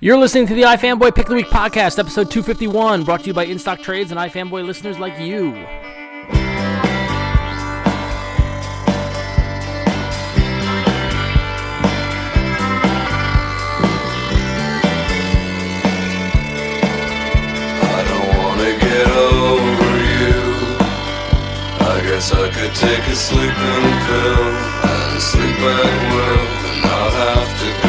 You're listening to the iFanboy Pick the Week podcast, episode 251, brought to you by InStock Trades and iFanboy listeners like you. I don't wanna get over you. I guess I could take a sleeping pill and sleep at will and not have to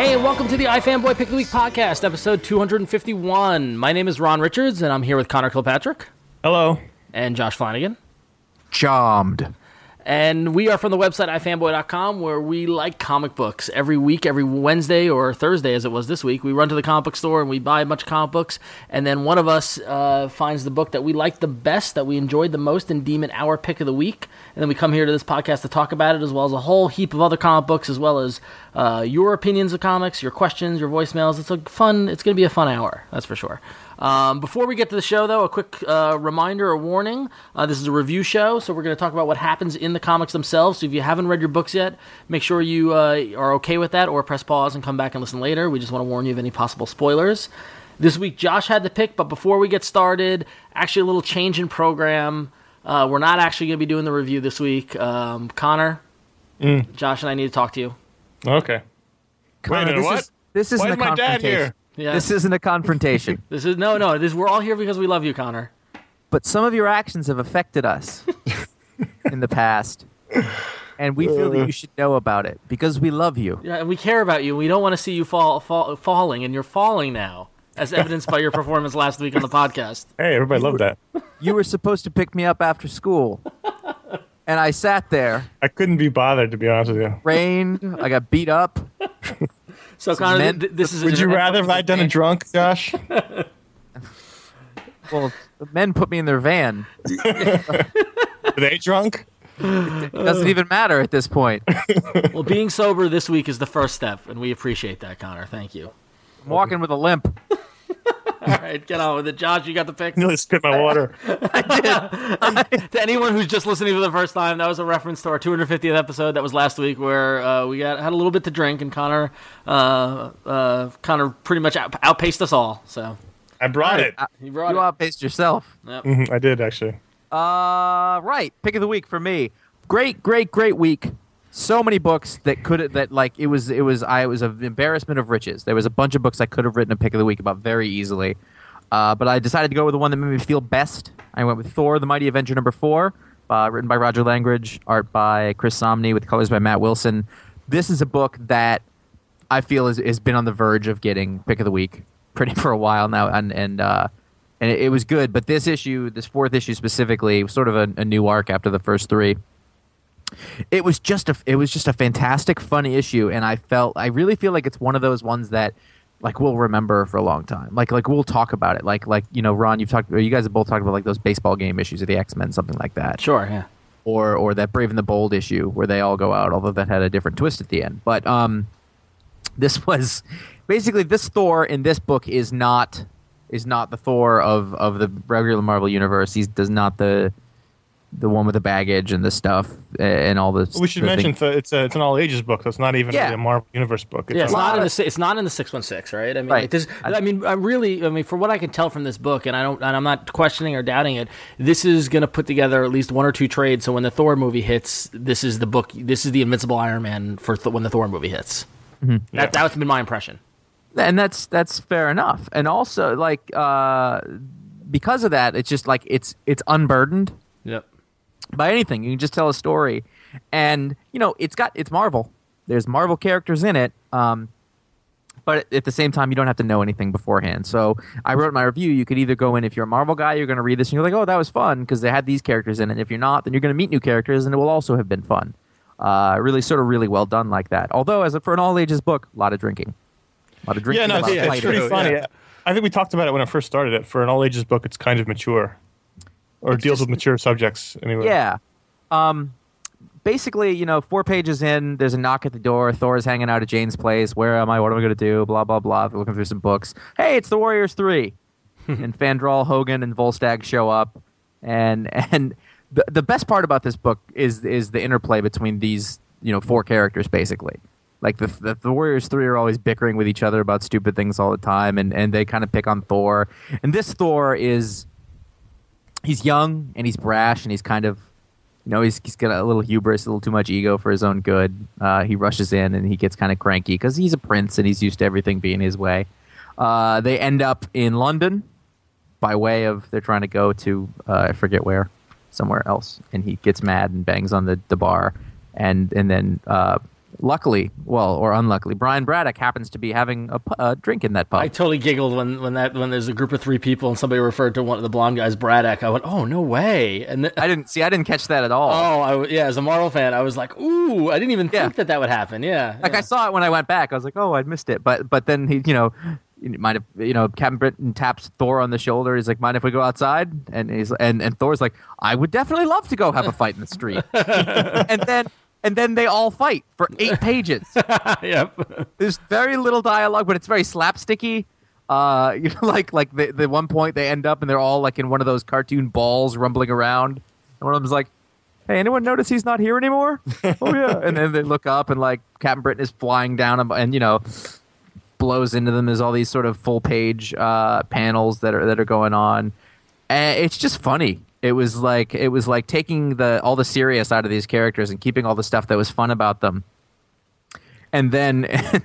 Hey, and welcome to the iFanboy Pick of the Week podcast, episode 251. My name is Ron Richards, and I'm here with Conor Kilpatrick Hello. and Josh Flanagan. Charmed. And we are from the website ifanboy.com where we like comic books. Every week, every Wednesday or Thursday, as it was this week, we run to the comic book store and we buy a bunch of comic books. And then one of us uh, finds the book that we like the best, that we enjoyed the most, and deem it our pick of the week. And then we come here to this podcast to talk about it, as well as a whole heap of other comic books, as well as uh, your opinions of comics, your questions, your voicemails. It's a fun. It's going to be a fun hour, that's for sure. Um, before we get to the show, though, a quick uh, reminder, or warning. Uh, this is a review show, so we're going to talk about what happens in the comics themselves. So if you haven't read your books yet, make sure you uh, are okay with that, or press pause and come back and listen later. We just want to warn you of any possible spoilers. This week, Josh had the pick, but before we get started, actually a little change in program. Uh, we're not actually going to be doing the review this week. Um, Conor, Josh, and I need to talk to you. Okay. Wait a minute, this what? Is, this isn't Why is my dad here? Yeah, This isn't a confrontation. this is no, no. This we're all here because we love you, Conor. but some of your actions have affected us in the past. And we feel that you should know about it because we love you. Yeah, and we care about you. We don't want to see you fall, fall falling, and you're falling now, as evidenced by your performance last week on the podcast. Hey, everybody loved that. You were supposed to pick me up after school. And I sat there, I couldn't be bothered to be honest with you. rained, I got beat up. So, Conor, men- th- th- this is. Would you rather have I done a drunk, Josh? Well, the men put me in their van. Were they drunk? It doesn't even matter at this point. Well, being sober this week is the first step, and we appreciate that, Conor. Thank you. I'm walking with a limp. All right, get on with it, Josh. You got the pick. Nearly spit my water. to anyone who's just listening for the first time, that was a reference to our 250th episode. That was last week, where uh, we got had a little bit to drink, and Conor, uh, uh, Conor pretty much out- outpaced us all. So I brought it. I- he brought you it. outpaced yourself. Mhm, I did actually. Uh, right. Pick of the week for me. Great, great, great week. So many books that could that like it was it was I it was an embarrassment of riches. There was a bunch of books I could have written a pick of the week about very easily, uh, but I decided to go with the one that made me feel best. I went with Thor: The Mighty Avenger number four, uh, written by Roger Langridge, art by Chris Samnee, with colors by Matt Wilson. This is a book that I feel has, has been on the verge of getting pick of the week pretty for a while now, and and uh, and it, it was good. But this issue, this fourth issue specifically, was sort of a, a new arc after the first three. It was just a it was just a fantastic, funny issue, and I felt I really feel like it's one of those ones that like we'll remember for a long time. Like like we'll talk about it. Like like you know, Ron, you've talked, or you guys have both talked about like those baseball game issues of the X Men, something like that Sure, yeah. or or that Brave and the Bold issue where they all go out, although that had a different twist at the end. But um, this was basically this Thor in this book is not is not the Thor of of the regular Marvel universe. He does not the the one with the baggage and the stuff and all this. We should mention thing- th- it's a, it's an all ages book. So it's not even Yeah. really a Marvel Universe book. It's Yeah, it's not in the it's not in the six one six, right? I mean, Right. like this. I- I, mean, I'm really. I mean, for what I can tell from this book, and I don't, and I'm not questioning or doubting it. This is going to put together at least one or two trades. So when the Thor movie hits, this is the book. This is the Invincible Iron Man for th- when the Thor movie hits. Mm-hmm. That that's been my impression. and that's that's fair enough. And also like uh, because of that, it's just like it's it's unburdened. Yep. By anything. You can just tell a story, and you know it's got it's Marvel. There's Marvel characters in it, um, but at the same time, you don't have to know anything beforehand. So I wrote my review. You could either go in if you're a Marvel guy, you're going to read this and you're like, oh, that was fun because they had these characters in it. If you're not, then you're going to meet new characters, and it will also have been fun. Uh, really, sort of, really well done like that. Although, as a, for an all ages book, a lot of drinking, a lot of drinking. yeah, no, a it's, lot of it's pretty funny. yeah. I think we talked about it when I first started it. For an all ages book, it's kind of mature, or deals just- with mature subjects. Anyway. Yeah. Um, basically, you know, four pages in, there's a knock at the door. Thor's hanging out at Jane's place. Where am I? What am I going to do? Blah, blah, blah. They're looking through some books. Hey, it's the Warriors 3. and Fandral, Hogun, and Volstagg show up. And, and the the best part about this book is is the interplay between these you know four characters basically. Like the, the the Warriors three are always bickering with each other about stupid things all the time, and and they kind of pick on Thor. And this Thor is he's young and he's brash and he's kind of you know he's he's got a little hubris, a little too much ego for his own good. Uh, he rushes in and he gets kind of cranky because he's a prince and he's used to everything being his way. Uh, they end up in London by way of they're trying to go to uh, I forget where, somewhere else, and he gets mad and bangs on the, the bar, and and then uh, luckily, well or unluckily, Brian Braddock happens to be having a, a drink in that pub. I totally giggled when, when that when there's a group of three people and somebody referred to one of the blonde guys Braddock. I went, oh no way! And then, I didn't see. I didn't catch that at all. oh, I, yeah, as a Marvel fan, I was like, ooh, I didn't even Yeah. think that that would happen. Yeah, like yeah. I saw it when I went back. I was like, oh, I'd missed it. But but then he, you know, might have, you know, Captain Britain taps Thor on the shoulder. He's like, mind if we go outside? And he's and and Thor's like, I would definitely love to go have a fight in the street. and then and then they all fight for eight pages. yep. There's very little dialogue, but it's very slapsticky. Uh, you know, like like the the one point they end up and they're all like in one of those cartoon balls rumbling around, and one of them's like, "Hey, anyone notice he's not here anymore?" oh yeah, and then they look up and like Captain Britain is flying down and, and you know blows into them. There's all these sort of full page uh, panels that are that are going on. And it's just funny. It was like it was like taking the all the serious out of these characters and keeping all the stuff that was fun about them and then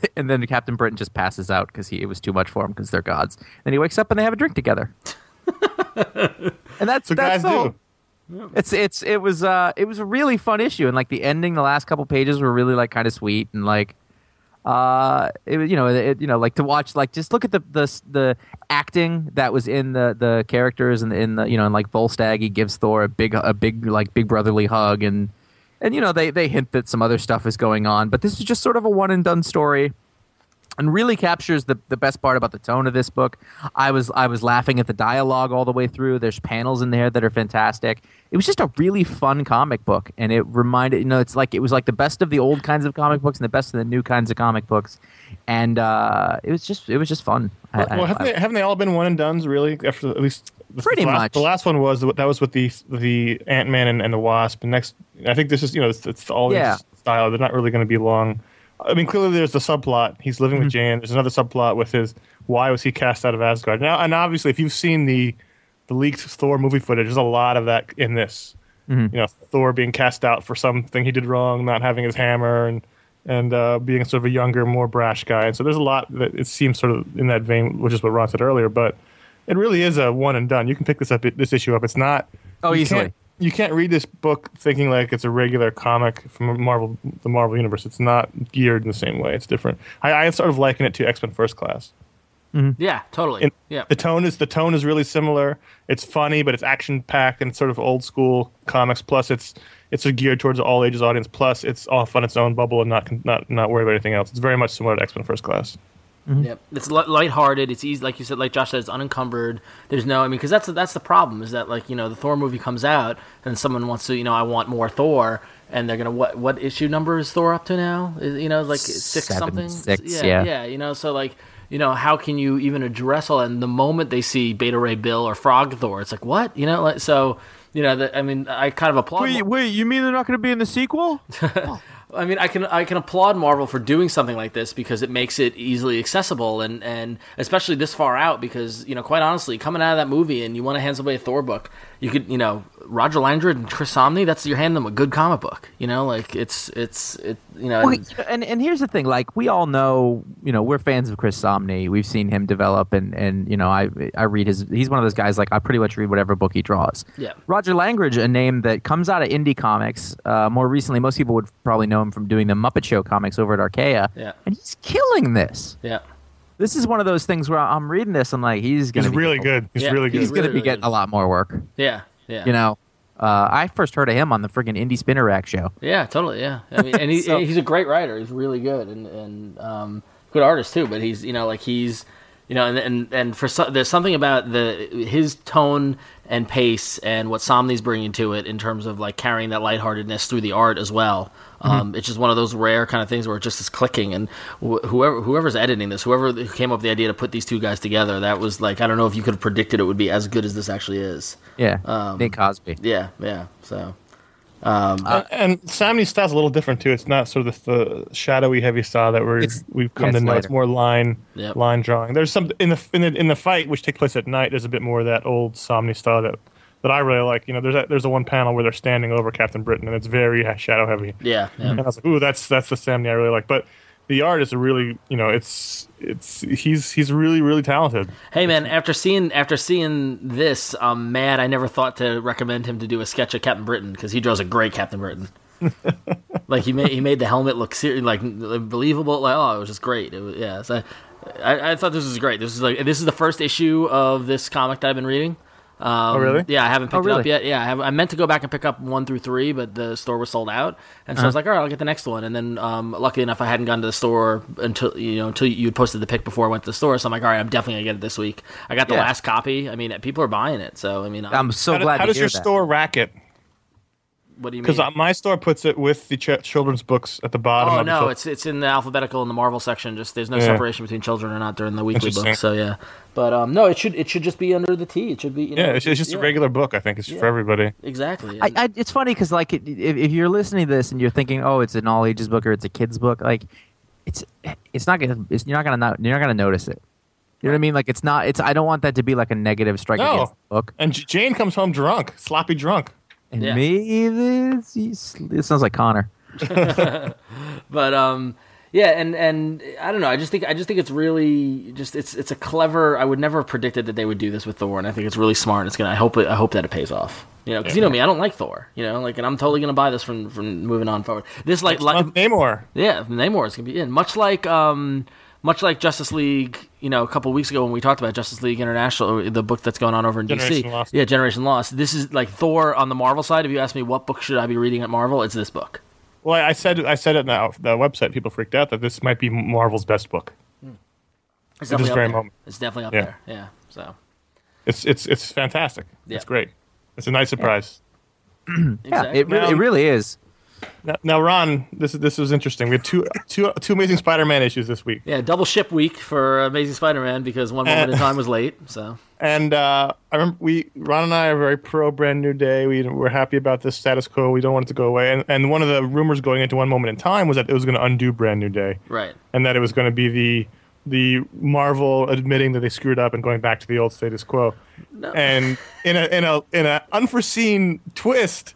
and then Captain Britain just passes out because he it was too much for him because they're gods. Then he wakes up and they have a drink together. and that's So that's guys the. It's it's it was uh it was a really fun issue and like the ending, the last couple pages were really like kind of sweet and like uh it was you know it, you know like to watch like just look at the the the acting that was in the the characters and in the you know and like Volstagg he gives Thor a big a big like big brotherly hug and and you know they they hint that some other stuff is going on but this is just sort of a one and done story and really captures the, the best part about the tone of this book. I was I was laughing at the dialogue all the way through. There's panels in there that are fantastic. It was just a really fun comic book, and it reminded you know it's like it was like the best of the old kinds of comic books and the best of the new kinds of comic books, and uh, it was just it was just fun. I- I- Well, haven't I- they, haven't they all been one and duns really? After at least the, Pretty the last, much. The last one was that was with the the Ant Man and, and the Wasp. And next, I think this is you know it's, it's all Yeah. style. They're not really going to be long. I mean, clearly there's the subplot. He's living Mm-hmm. with Jan. There's another subplot with his why was he cast out of Asgard? Now, and obviously, if you've seen the the leaked Thor movie footage, there's a lot of that in this. Mm-hmm. You know, Thor being cast out for something he did wrong, not having his hammer, and and uh, being sort of a younger, more brash guy. And so there's a lot that it seems sort of in that vein, which is what Ron said earlier. But it really is a one and done. You can pick this up, this issue up. It's not. Oh, you easily. Can't, you can't read this book thinking like it's a regular comic from Marvel, the Marvel universe. It's not geared in the same way. It's different. I, I sort of liken it to X Men First Class. Mm-hmm. Yeah, totally. And yeah. The tone is the tone is really similar. It's funny, but it's action packed and it's sort of old school comics. Plus, it's it's geared towards an all ages audience. Plus, it's off on its own bubble and not not not worried about anything else. It's very much similar to X Men First Class. Mm-hmm. Yep. It's li- lighthearted. It's easy, like you said, like Josh said, it's unencumbered. There's no, I mean, because that's that's the problem is that like you know the Thor movie comes out and someone wants to, you know, I want more Thor, and they're gonna what what issue number is Thor up to now? Is- You know, like six Seven, something. six, yeah, yeah. yeah. You know, so like. You know, how can you even address all that? And the moment they see Beta Ray Bill or Frog Thor, it's like, what? You know, like, so, you know, the, I mean, I kind of applaud. Wait, wait, you mean they're not going to be in the sequel? I mean, I can I can applaud Marvel for doing something like this because it makes it easily accessible and and especially this far out because you know quite honestly coming out of that movie and you want to hand somebody a Thor book you could you know Roger Langridge and Chris Samnee that's you're handing them a good comic book you know like it's it's it you know Well, and- and and here's the thing, like we all know, you know, we're fans of Chris Samnee. We've seen him develop, and and you know, I I read his. He's one of those guys like I pretty much read whatever book he draws. Yeah. Roger Langridge, a name that comes out of indie comics. Uh, more recently, most people would probably know him from doing the Muppet Show comics over at Archaia. Yeah. and he's killing this. yeah This is one of those things where I'm reading this, I'm like, he's gonna He's be really getting- good. He's Yeah, really good. He's really, gonna be really getting good. a lot more work. yeah yeah You know, uh, I first heard of him on the friggin' Indie Spinner Rack show. Yeah, totally. Yeah, I mean, and he, So- he's a great writer. He's really good and and um, good artist too. But he's you know like he's You know, and and, and for so, there's something about the his tone and pace and what Samnee's bringing to it in terms of like carrying that lightheartedness through the art as well. Um, It's just one of those rare kind of things where it just is clicking, and wh- whoever whoever's editing this, whoever came up with the idea to put these two guys together, that was like I don't know if you could have predicted it would be as good as this actually is. Yeah, Um, Nick Cosby. Yeah, yeah. So and, and Samnee's style's a little different too. It's not sort of the, the shadowy, heavy style that we're we've yeah, come to know. lighter. It's more line Yep. line drawing. There's some in the in the in the fight which takes place at night. There's a bit more of that old Samnee style that that I really like. You know, there's a, there's a one panel where they're standing over Captain Britain and it's very shadow heavy. yeah, yeah. And I was like, ooh, that's that's the Samney I really like. But the art is a really you know it's it's he's he's really really talented. Hey man, after seeing after seeing this, I'm mad. I never thought to recommend him to do a sketch of Captain Britain because he draws a great Captain Britain. like he made he made the helmet look ser- like believable. Like oh, it was just great. It was, yeah, so I, I thought this was great. This is like this is the first issue of this comic that I've been reading. Um, Oh, really? Yeah, I haven't picked Oh, it up yet. Yeah, I, have, I meant to go back and pick up one through three, but the store was sold out, and so I was like, all right, I'll get the next one. And then, um, luckily enough, I hadn't gone to the store until you know until you posted the pick before I went to the store. So I'm like, all right, I'm definitely gonna get it this week. I got the Yeah. last copy. I mean, people are buying it, so I mean, I'm so how, do- glad how to does hear your that. store rack it? What do you mean? Because my store puts it with the ch- children's books at the bottom. Oh of no, chil- it's it's in the alphabetical in the Marvel section. Just there's no Yeah. separation between children or not during the weekly book. So yeah, but um, no, it should it should just be under the T. It should be you know, yeah, it's, it's just yeah, a regular book. I think it's for everybody. Exactly. I, I, it's funny because like it- if, if you're listening to this and you're thinking, oh, it's an all ages book or it's a kids book, like it's it's not gonna it's, you're not gonna not, you're not gonna notice it. You know what I mean? Like it's not it's I don't want that to be like a negative strike No. against the book. And J- Jane comes home drunk, sloppy drunk. And Yeah. maybe this it sounds like Conor. but um yeah and and i don't know i just think i just think it's really just it's it's a clever i would never have predicted that they would do this with thor and i think it's really smart and it's gonna i hope it i hope that it pays off you know because you know me i don't like thor you know like and i'm totally gonna buy this from from moving on forward this like, like Month Namor. yeah namor is gonna be in much like um much like Justice League, you know, a couple weeks ago when we talked about Justice League International, the book that's going on over in Generation DC. Lost. Yeah, Generation Lost. This is like Thor on the Marvel side. If you ask me what book should I be reading at Marvel, it's this book. Well, I said I said it on the, the website. People freaked out that this might be Marvel's best book. Hmm. It's At this definitely up very there. moment. It's definitely up Yeah. there. Yeah. So It's it's it's fantastic. Yeah. It's great. It's a nice surprise. Yeah, exactly. it really, it really is. Now, now, Ron, this is this was interesting. We had two two two amazing Spider-Man issues this week, yeah, double ship week for Amazing Spider-Man because one moment in time was late. So and uh, I remember we Ron and I are very pro Brand New Day. We we're happy about this status quo. We don't want it to go away. And and one of the rumors going into one moment in time was that it was going to undo Brand New Day. right. and that it was going to be the the Marvel admitting that they screwed up and going back to the old status quo. And in a in a in a unforeseen twist,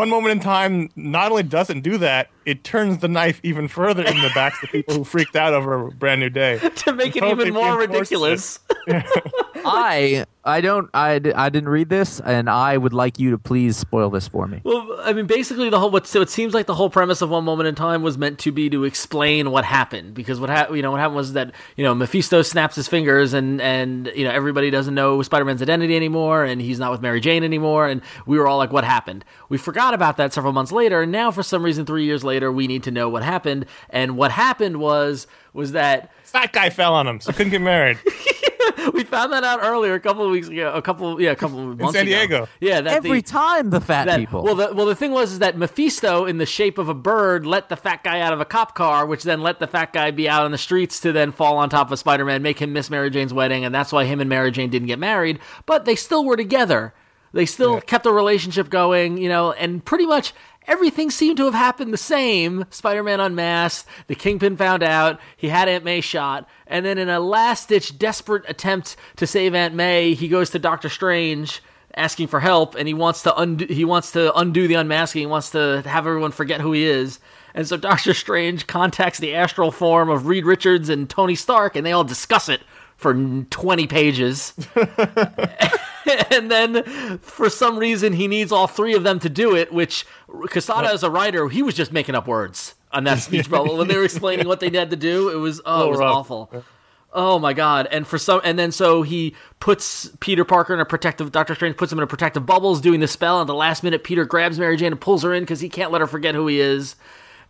one moment in time not only doesn't do that, it turns the knife even further in the backs of people who freaked out over a brand new day. to make it even more reinforces ridiculous. I I don't I, d- I didn't read this and I would like you to please spoil this for me. Well, I mean, basically, the whole what so it seems like the whole premise of One Moment in Time was meant to be to explain what happened because what happened, you know, what happened was that you know Mephisto snaps his fingers and and you know everybody doesn't know Spider-Man's identity anymore and he's not with Mary Jane anymore and we were all like, what happened? We forgot about that several months later and now for some reason three years later we need to know what happened and what happened was was that Fat guy fell on him, so couldn't get married. we found that out earlier a couple of weeks ago, a couple yeah, a couple of months San ago. Diego. Yeah, that Every the, time the fat that, people. Well, the well the thing was is that Mephisto, in the shape of a bird, let the fat guy out of a cop car, which then let the fat guy be out on the streets to then fall on top of Spider-Man, make him miss Mary Jane's wedding, and that's why him and Mary Jane didn't get married. But they still were together. They still kept a relationship going, you know, and pretty much everything seemed to have happened the same. Spider-Man unmasked, the Kingpin found out, he had Aunt May shot, and then in a last-ditch desperate attempt to save Aunt May, he goes to Doctor Strange asking for help and he wants to undo he wants to undo the unmasking, he wants to have everyone forget who he is. And so Doctor Strange contacts the astral form of Reed Richards and Tony Stark and they all discuss it for 20 pages. and then for some reason he needs all three of them to do it, which Quesada as a writer, he was just making up words on that speech bubble when they were explaining what they had to do. It was oh, it was rough. awful. Oh my god! And for some, and then so he puts Peter Parker in a protective. Doctor Strange puts him in a protective bubbles, doing the spell. And the last minute, Peter grabs Mary Jane and pulls her in because he can't let her forget who he is.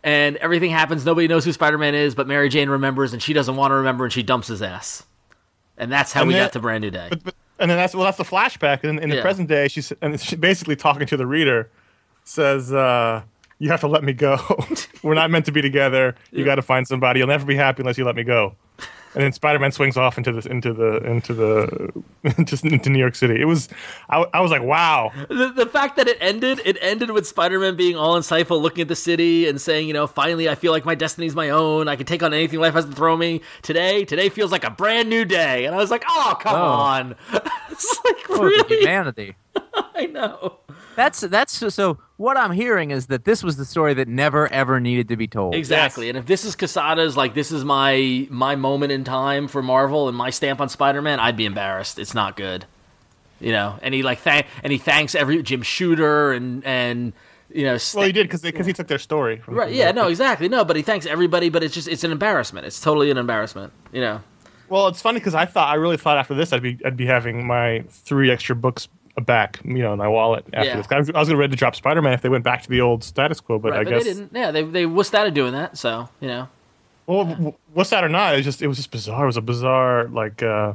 And everything happens. Nobody knows who Spider Man is, but Mary Jane remembers, and she doesn't want to remember, and she dumps his ass. and that's how And we got to Brand New Day. But, but and then that's well, that's the flashback. And in the Yeah. present day, she's and she's basically talking to the reader, says, uh, "You have to let me go. We're not meant to be together. You got to find somebody. You'll never be happy unless you let me go." And then Spider-Man swings off into the into the into the into, into New York City. It was, I, I was like, wow. the, the fact that it ended, it ended with Spider-Man being all insightful, looking at the city and saying, you know, finally I feel like my destiny's my own. I can take on anything life has to throw me. Today, today feels like a brand new day. And I was like, oh, come Oh. on. it's like, Oh, the really? humanity. I know. That's that's so. What I'm hearing is that this was the story that never ever needed to be told. Exactly. And if this is Quesada's, like, this is my my moment in time for Marvel and my stamp on Spider-Man, I'd be embarrassed. It's not good. You know, and he like thank and he thanks every Jim Shooter and and you know Well, he did because because he took their story. From, Right. Yeah. No. Exactly. No. But he thanks everybody. But it's just it's an embarrassment. It's totally an embarrassment. You know. Well, it's funny because I thought I really thought after this I'd be I'd be having my three extra books back, you know, in my wallet after Yeah. this. I was, I was going to ready to drop Spider-Man if they went back to the old status quo, but Right. I but guess they didn't. Yeah. They they wussed out of doing that. So you know. Well, w- what's that or not? It was just it was just bizarre. It was a bizarre like uh,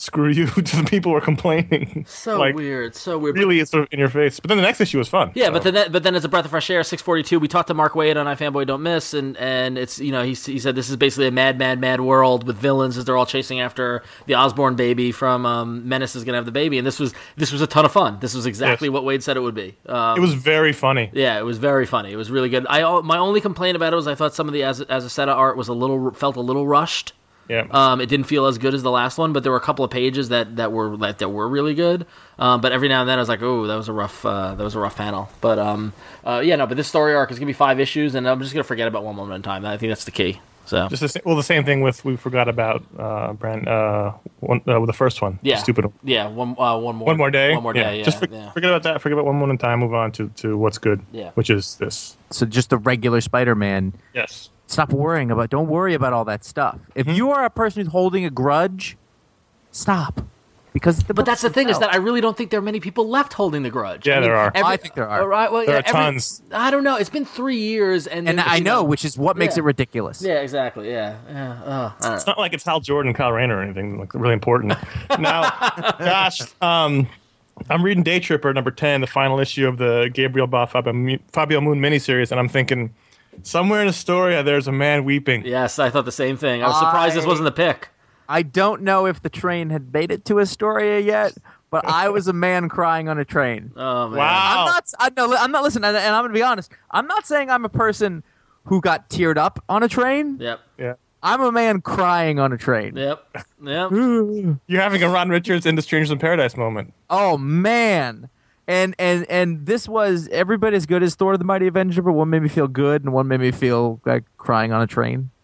screw you to the people who were complaining. So like weird. So weird. Really, it's sort of in your face. But then the next issue was fun. Yeah, so. but then but then it's a breath of fresh air. Six forty two. We talked to Mark Waid on iFanboy Don't Miss, and and it's you know he he said this is basically a mad mad mad world with villains as they're all chasing after the Osborn baby from um, Menace is gonna have the baby, and this was this was a ton of fun. This was exactly Yes. what Waid said it would be. Um, it was very funny. Yeah, it was very funny. It was really good. I my only complaint about it was I thought some of the as as a set of art was a little felt a little rushed. Yeah. Um, it didn't feel as good as the last one, but there were a couple of pages that, that were that, that were really good. Um, but every now and then I was like, oh, that was a rough uh, that was a rough panel. But um, uh, yeah, no, but this story arc is gonna be five issues, and I'm just gonna forget about one moment in time. I think that's the key. So just the, well, the same thing with we forgot about uh, brand uh, one uh, with the first one. yeah, Stupid. one. Yeah, one uh, one more One more day. One more day. Yeah, Just for, yeah. forget about that. Forget about one more in time. Move on to to what's good. Yeah. Which is this. So just the regular Spider-Man. Yes. Stop worrying about. Don't worry about all that stuff. If Mm-hmm. you are a person who's holding a grudge, stop. Because the But that's the thing is that I really don't think there are many people left holding the grudge. Yeah, I mean, there are. I think there are. all right, well, There yeah, are every- tons. I don't know. It's been three years, and and you I know, which is what makes Yeah. it ridiculous. Yeah, exactly. Yeah, yeah. Oh, I know. It's not like it's Hal Jordan, Kyle Rayner, or anything like really important. now, gosh, um, I'm reading Daytripper number ten, the final issue of the Gabriel Ba Fabio, Mu- Fabio Moon miniseries, and I'm thinking, somewhere in the story, uh, there's a man weeping. Yes, I thought the same thing. I was surprised this wasn't the pick. I don't know if the train had made it to Astoria yet, but I was a man crying on a train. Oh man. Wow. I'm not. I, no, I'm not listening, and and I'm going to be honest. I'm not saying I'm a person who got teared up on a train. Yep. Yeah. I'm a man crying on a train. Yep. Yep. You're having a Ron Richards into Strangers in Paradise moment. Oh man. And and and this was everybody as good as Thor: The Mighty Avenger, but one made me feel good, and one made me feel like crying on a train.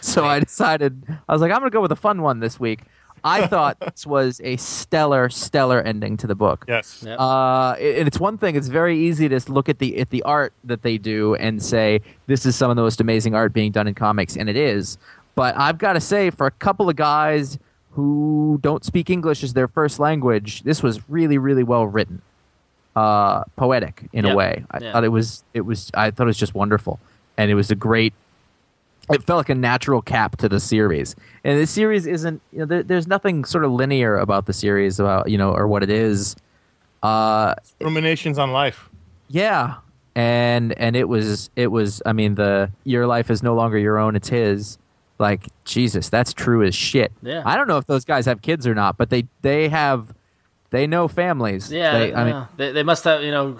So I decided I was like, I'm gonna go with a fun one this week. I thought this was a stellar, stellar ending to the book. Yes. Yep. Uh, and it's one thing. It's very easy to look at the at the art that they do and say this is some of the most amazing art being done in comics, and it is. But I've got to say, for a couple of guys who don't speak English as their first language, this was really, really well written, uh, poetic in Yeah. a way. I Yeah. thought it was. It was. I thought it was just wonderful, and it was a great. It felt like a natural cap to the series, and the series isn't. You know, there, there's nothing sort of linear about the series about you know or what it is. Uh, Ruminations on life. yeah, and and it was it was. I mean, the your life is no longer your own; it's his. Like Jesus, that's true as shit. Yeah. I don't know if those guys have kids or not, but they they have they know families. Yeah, They- I mean, they, they must have you know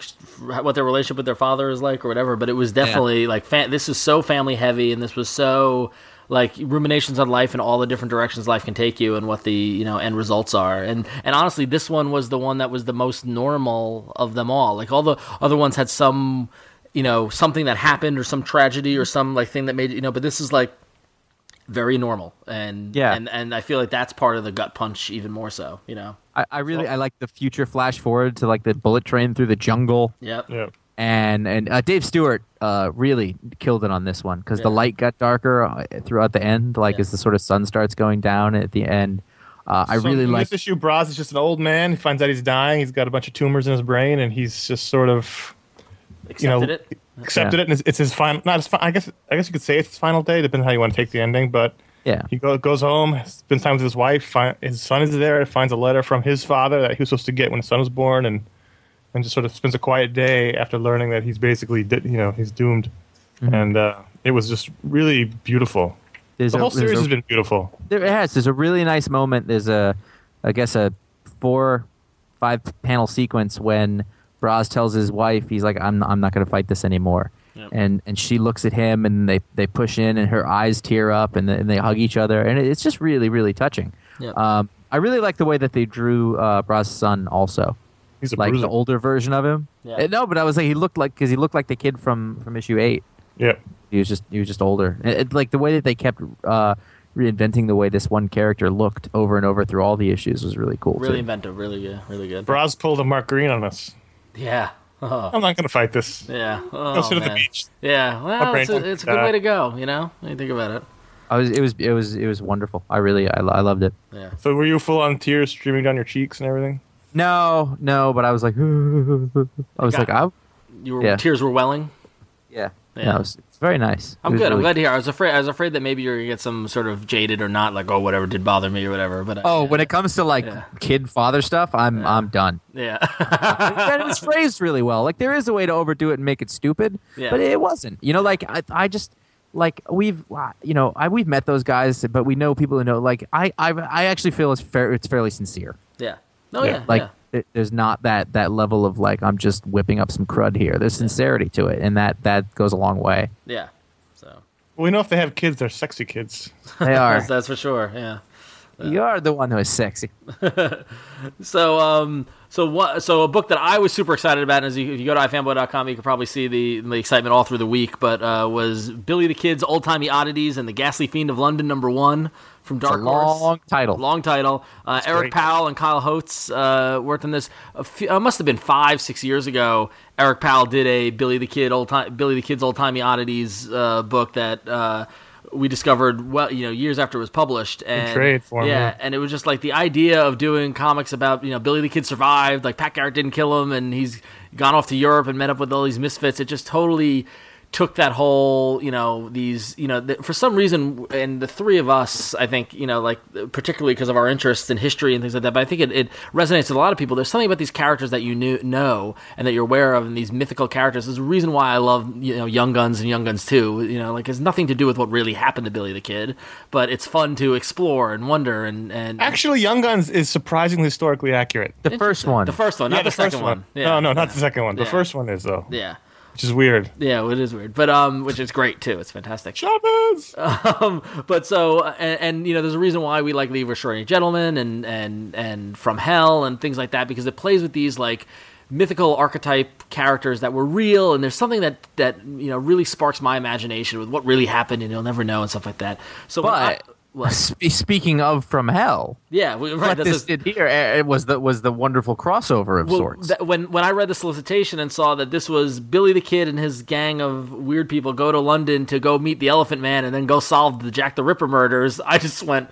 what their relationship with their father is like or whatever. But it was definitely like fa- this is so family heavy, and this was so like ruminations on life and all the different directions life can take you, and what the you know end results are. And and honestly, this one was the one that was the most normal of them all. Like all the other ones had some you know something that happened or some tragedy or some like thing that made you know. But this is like very normal and Yeah. and and I feel like that's part of the gut punch even more so. You know. I, I really I like the future flash forward to like the bullet train through the jungle. Yep. Yeah. and and uh, Dave Stewart uh, really killed it on this one because the light got darker uh, throughout the end, like Yeah. as the sort of sun starts going down at the end. Uh, I So really like. this issue. Braz is just an old man. He finds out he's dying. He's got a bunch of tumors in his brain, and he's just sort of you know Accepted it. Accepted it. And it's, it's his final. Not his. fi- I guess. I guess you could say it's his final day, depending on how you want to take the ending. But Yeah. He go, goes home, spends time with his wife. Find, his son is there. Finds a letter from his father that he was supposed to get when his son was born, and and just sort of spends a quiet day after learning that he's basically you know he's doomed. Mm-hmm. And uh, it was just really beautiful. There's the whole series a- has been beautiful. There it has. There's a really nice moment. There's a, I guess a four, five panel sequence when Braz tells his wife, he's like, "I'm I'm not going to fight this anymore," Yep. and and she looks at him and they they push in and her eyes tear up and, and they hug each other and it's just really really touching. Yep. Um, I really like the way that they drew uh, Braz's son also, He's a like bruiser. the older version of him. Yeah. No, but I was like, he looked like because he looked like the kid from from issue eight. yeah. He was just he was just older. It, it- like the way that they kept uh, reinventing the way this one character looked over and over through all the issues was really cool. Really too. inventive. Really good. Really good. Braz pulled a Mark Green on us. Yeah. Oh, I'm not going to fight this. yeah. Go Oh, sit at the beach. Yeah. Well, it's a, it's a good that. way to go. You know, when you think about it. I was it was it was it was wonderful. I really I, I loved it. Yeah. So were you full on tears streaming down your cheeks and everything? No, no, but I was like, I was Got like, I, You were Yeah. tears were welling. yeah, Yeah. No, it's, it's very nice. I'm good. I'm glad to hear. I was afraid. I was afraid that maybe you're gonna get some sort of jaded or not, like oh whatever did bother me or whatever. But uh, Oh, when it comes to like Yeah. kid father stuff, I'm I'm done. yeah, and it was phrased really well. Like there is a way to overdo it and make it stupid, Yeah. but it wasn't. You know, like I, I just like we've uh, you know I we've met those guys, but we know people who know. Like I I, I actually feel it's fair. It's fairly sincere. yeah. Oh yeah, like yeah. There's not that that level of like I'm just whipping up some crud here. There's sincerity to it, and that that goes a long way. yeah. So Well, we know if they have kids, they're sexy kids. They are. that's, that's for sure. Yeah. you are the one who is sexy. So, um, so what? So a book that I was super excited about, and as you, if you go to ifanboy.com, you can probably see the, the excitement all through the week. But uh, was Billy the Kid's Old Timey Oddities and the Ghastly Fiend of London number one from It's a Dark Horse. long title. Long title. Uh, Eric great. Powell and Kyle Hotz uh, worked on this. A few, uh, must have been five, six years ago. Eric Powell did a Billy the Kid old time, Billy the Kid's old timey oddities uh, book that uh, we discovered well, you know, years after it was published. And trade form, yeah, yeah. and it was just like the idea of doing comics about you know Billy the Kid survived, like Pat Garrett didn't kill him, and he's gone off to Europe and met up with all these misfits. It just totally took that whole you know these you know th- for some reason and the three of us i think you know like particularly because of our interests in history and things like that but i think it, it resonates with a lot of people there's something about these characters that you knew, know and that you're aware of and these mythical characters there's a reason why i love you know young guns and young guns 2 you know like it's nothing to do with what really happened to billy the kid but it's fun to explore and wonder and and Actually, Young Guns is surprisingly historically accurate. The first one. the first one yeah, not the, the, first second one, Yeah. No, no, not the second one. The Yeah. first one is though, yeah which is weird. yeah it is weird but um which is great too it's fantastic Chavez. um, but so and, and you know there's a reason why we like League of Extraordinary Gentleman and and and From Hell and things like that because it plays with these like mythical archetype characters that were real and there's something that that you know really sparks my imagination with what really happened and you'll never know and stuff like that. So But what? spe- speaking of from hell, yeah, we- right. what this a- did here uh, it was the was the wonderful crossover of well, sorts. that- when when I read the solicitation and saw that this was Billy the Kid and his gang of weird people go to London to go meet the Elephant Man and then go solve the Jack the Ripper murders, I just went,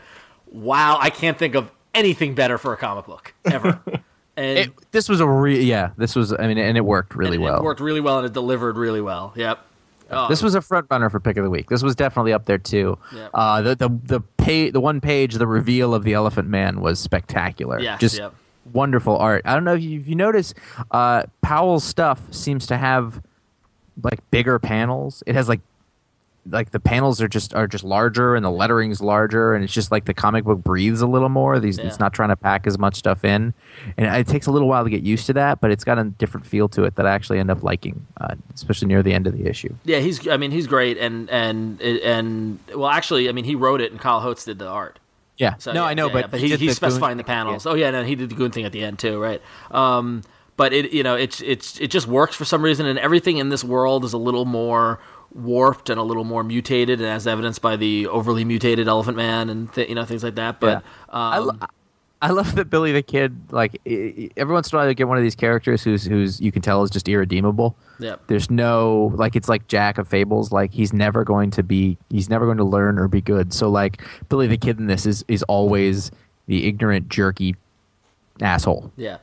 "Wow! I can't think of anything better for a comic book ever." And It- this was a re- yeah. This was I mean, and it worked really well. It worked really well and it delivered really well. Yep. Oh, This was a front runner for pick of the week. This was definitely up there too. Yep. Uh, the the the pay, the one page, the reveal of the Elephant Man was spectacular. Yes, just yep. wonderful art. I don't know if you, if you notice, uh, Powell's stuff seems to have like bigger panels. It has like like the panels are just are just larger and the lettering's larger and it's just like the comic book breathes a little more. These Yeah. it's not trying to pack as much stuff in, and it takes a little while to get used to that. But it's got a different feel to it that I actually end up liking, uh, especially near the end of the issue. yeah, he's. I mean, he's great, and and and well, actually, I mean, he wrote it, and Kyle Hotz did the art. Yeah, So, no, yeah, I know, yeah, but, but he, he's specifying the panels. Oh yeah, and he did the goon thing at the end too, right? Um, but it you know it's it's it just works for some reason, and everything in this world is a little more warped and a little more mutated, and as evidenced by the overly mutated Elephant Man and th- you know things like that. But I, um, lo- I love that Billy the Kid. Like i- i- every once in a while, you get one of these characters who's who's you can tell is just irredeemable. Yep. There's no like it's like Jack of Fables. Like he's never going to be. He's never going to learn or be good. So like Billy the Kid in this is is always the ignorant, jerky asshole. yeah,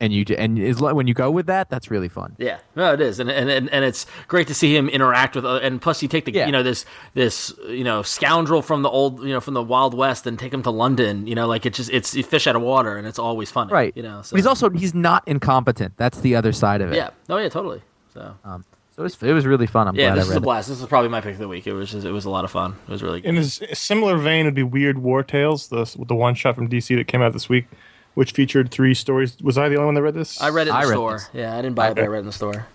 and you and is when you go with that, that's really fun. Yeah, no, it is, and and and, and it's great to see him interact with, other, and plus you take the Yeah. you know this this you know scoundrel from the old you know from the Wild West and take him to London, you know, like it's just it's you fish out of water, and it's always funny, Right. You know, so But he's also he's not incompetent. That's the other side of it. yeah, oh yeah, totally. So Um, so it was, it was really fun. I'm yeah, glad this I is a read it. blast. This is probably my pick of the week. It was just, it was a lot of fun. It was really good. In a similar vein it'd be Weird War Tales, the the one shot from DC that came out this week, which featured three stories. Was I the only one that read this? I read it in I the store. this. Yeah, I didn't buy it, but I read it in the store.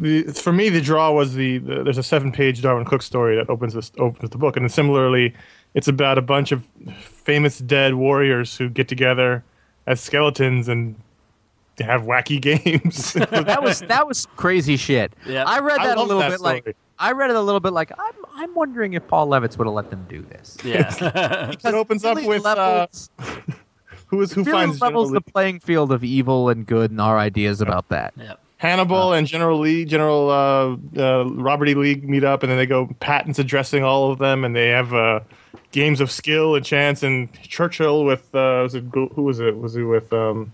The, for me, the draw was the, the there's a seven page Darwyn Cooke story that opens this opens the book, and similarly, it's about a bunch of famous dead warriors who get together as skeletons and have wacky games. that was that was crazy shit. Yeah. I read that a little that bit like. I read it a little bit like I'm I'm wondering if Paul Levitz would have let them do this. Yeah, it opens up Really with uh, levels, who is who really finds levels General the Lee- playing field of evil and good and our ideas about that. yeah. Hannibal and General Lee, General uh, uh, Robert E. Lee meet up, and then they go patents addressing all of them, and they have uh, games of skill and chance. And Churchill with uh, was it, who was it? Was he with um,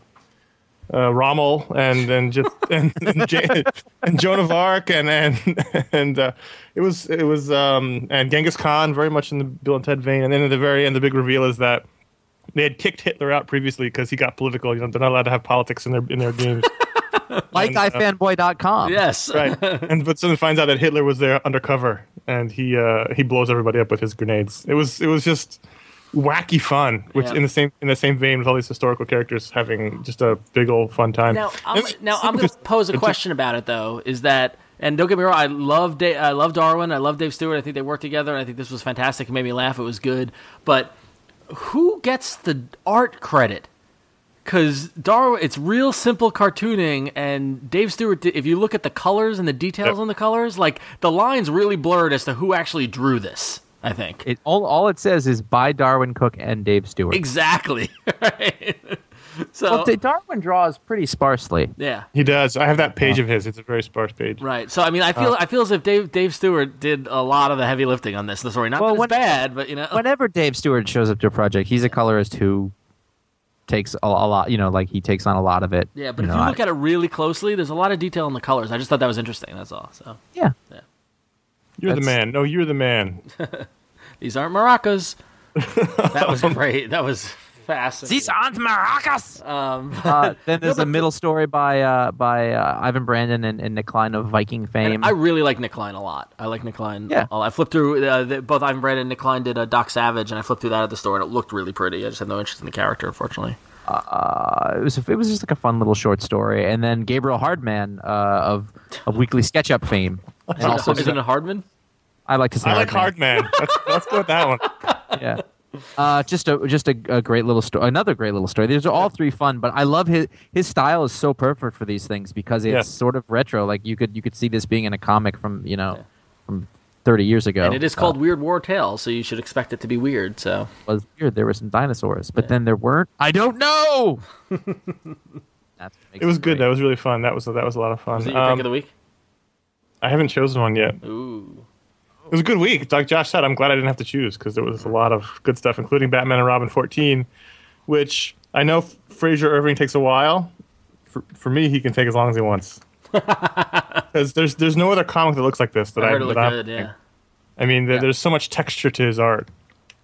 uh, Rommel and and just and and, Ja- and Joan of Arc and and and uh, it was it was um, and Genghis Khan very much in the Bill and Ted vein. And then at the very end, the big reveal is that they had kicked Hitler out previously because he got political. You know, they're not allowed to have politics in their in their games. Like And, uh, ifanboy.com. Yes, right. And but someone finds out that Hitler was there undercover, and he uh, he blows everybody up with his grenades. It was it was just wacky fun, which Yeah. in the same in the same vein with all these historical characters having just a big old fun time. Now, I'm, And- now I'm going to pose a question about it though. Is that and don't get me wrong, I love da- I love Darwyn, I love Dave Stewart. I think they worked together, and I think this was fantastic. It made me laugh. It was good, but who gets the art credit? Because Darwyn, it's real simple cartooning, and Dave Stewart. If you look at the colors and the details Yep. on the colors, like the lines really blurred as to who actually drew this. I think It all, all it says is by Darwyn Cooke and Dave Stewart. exactly. right? So Well, Darwyn draws pretty sparsely. yeah, he does. I have that page of his. It's a very sparse page. Right. So I mean, I feel uh, I feel as if Dave Dave Stewart did a lot of the heavy lifting on this. The story, not Well, that it's when- bad, but you know, Whenever Dave Stewart shows up to a project, he's a colorist who takes a, a lot. You know, like he takes on a lot of it. yeah. But you if know, you I- look at it really closely, there's a lot of detail in the colors. I just thought that was interesting. That's all. So yeah, yeah. You're the man. No, you're the man. these aren't maracas. that was great. That was fascinating. aren't maracas. Um, Uh, then there's No, a but- middle story by uh, by uh, Ivan Brandon and, and Nic Klein of Viking fame. and I really like Nic Klein a lot. I like Nic Klein. Yeah. I flipped through uh, the, both Ivan Brandon and Nic Klein did uh, Doc Savage, and I flipped through that at the store, and it looked really pretty. I just had no interest in the character, unfortunately. uh, it was it was just like a fun little short story. And then Gabriel Hardman uh, of of Weekly SketchUp fame, and also Isn't it Hardman? I like to say I like Hardman. Hard Man. Let's, let's go with that one. yeah. Uh, just a just a, a great little story. Another great little story. These are all three fun, but I love his his style is so perfect for these things because it's Yeah. sort of retro. Like you could you could see this being in a comic from you know from thirty years ago. And it is called Weird War Tales, so you should expect it to be weird. So Uh, was weird. There were some dinosaurs, but then there weren't. I don't know. That's what makes It was good. great. That was really fun. That was that was a lot of fun. is it your Um, pick of the week? I haven't chosen one yet. Ooh. It was a good week. Like Josh said, I'm glad I didn't have to choose because there was a lot of good stuff, including Batman and Robin 14, which I know Frazer Irving takes a while. For, for me, he can take as long as he wants. Because there's there's no other comic that looks like this that I I, that I'm- good. Yeah. I mean, there, Yeah. there's so much texture to his art,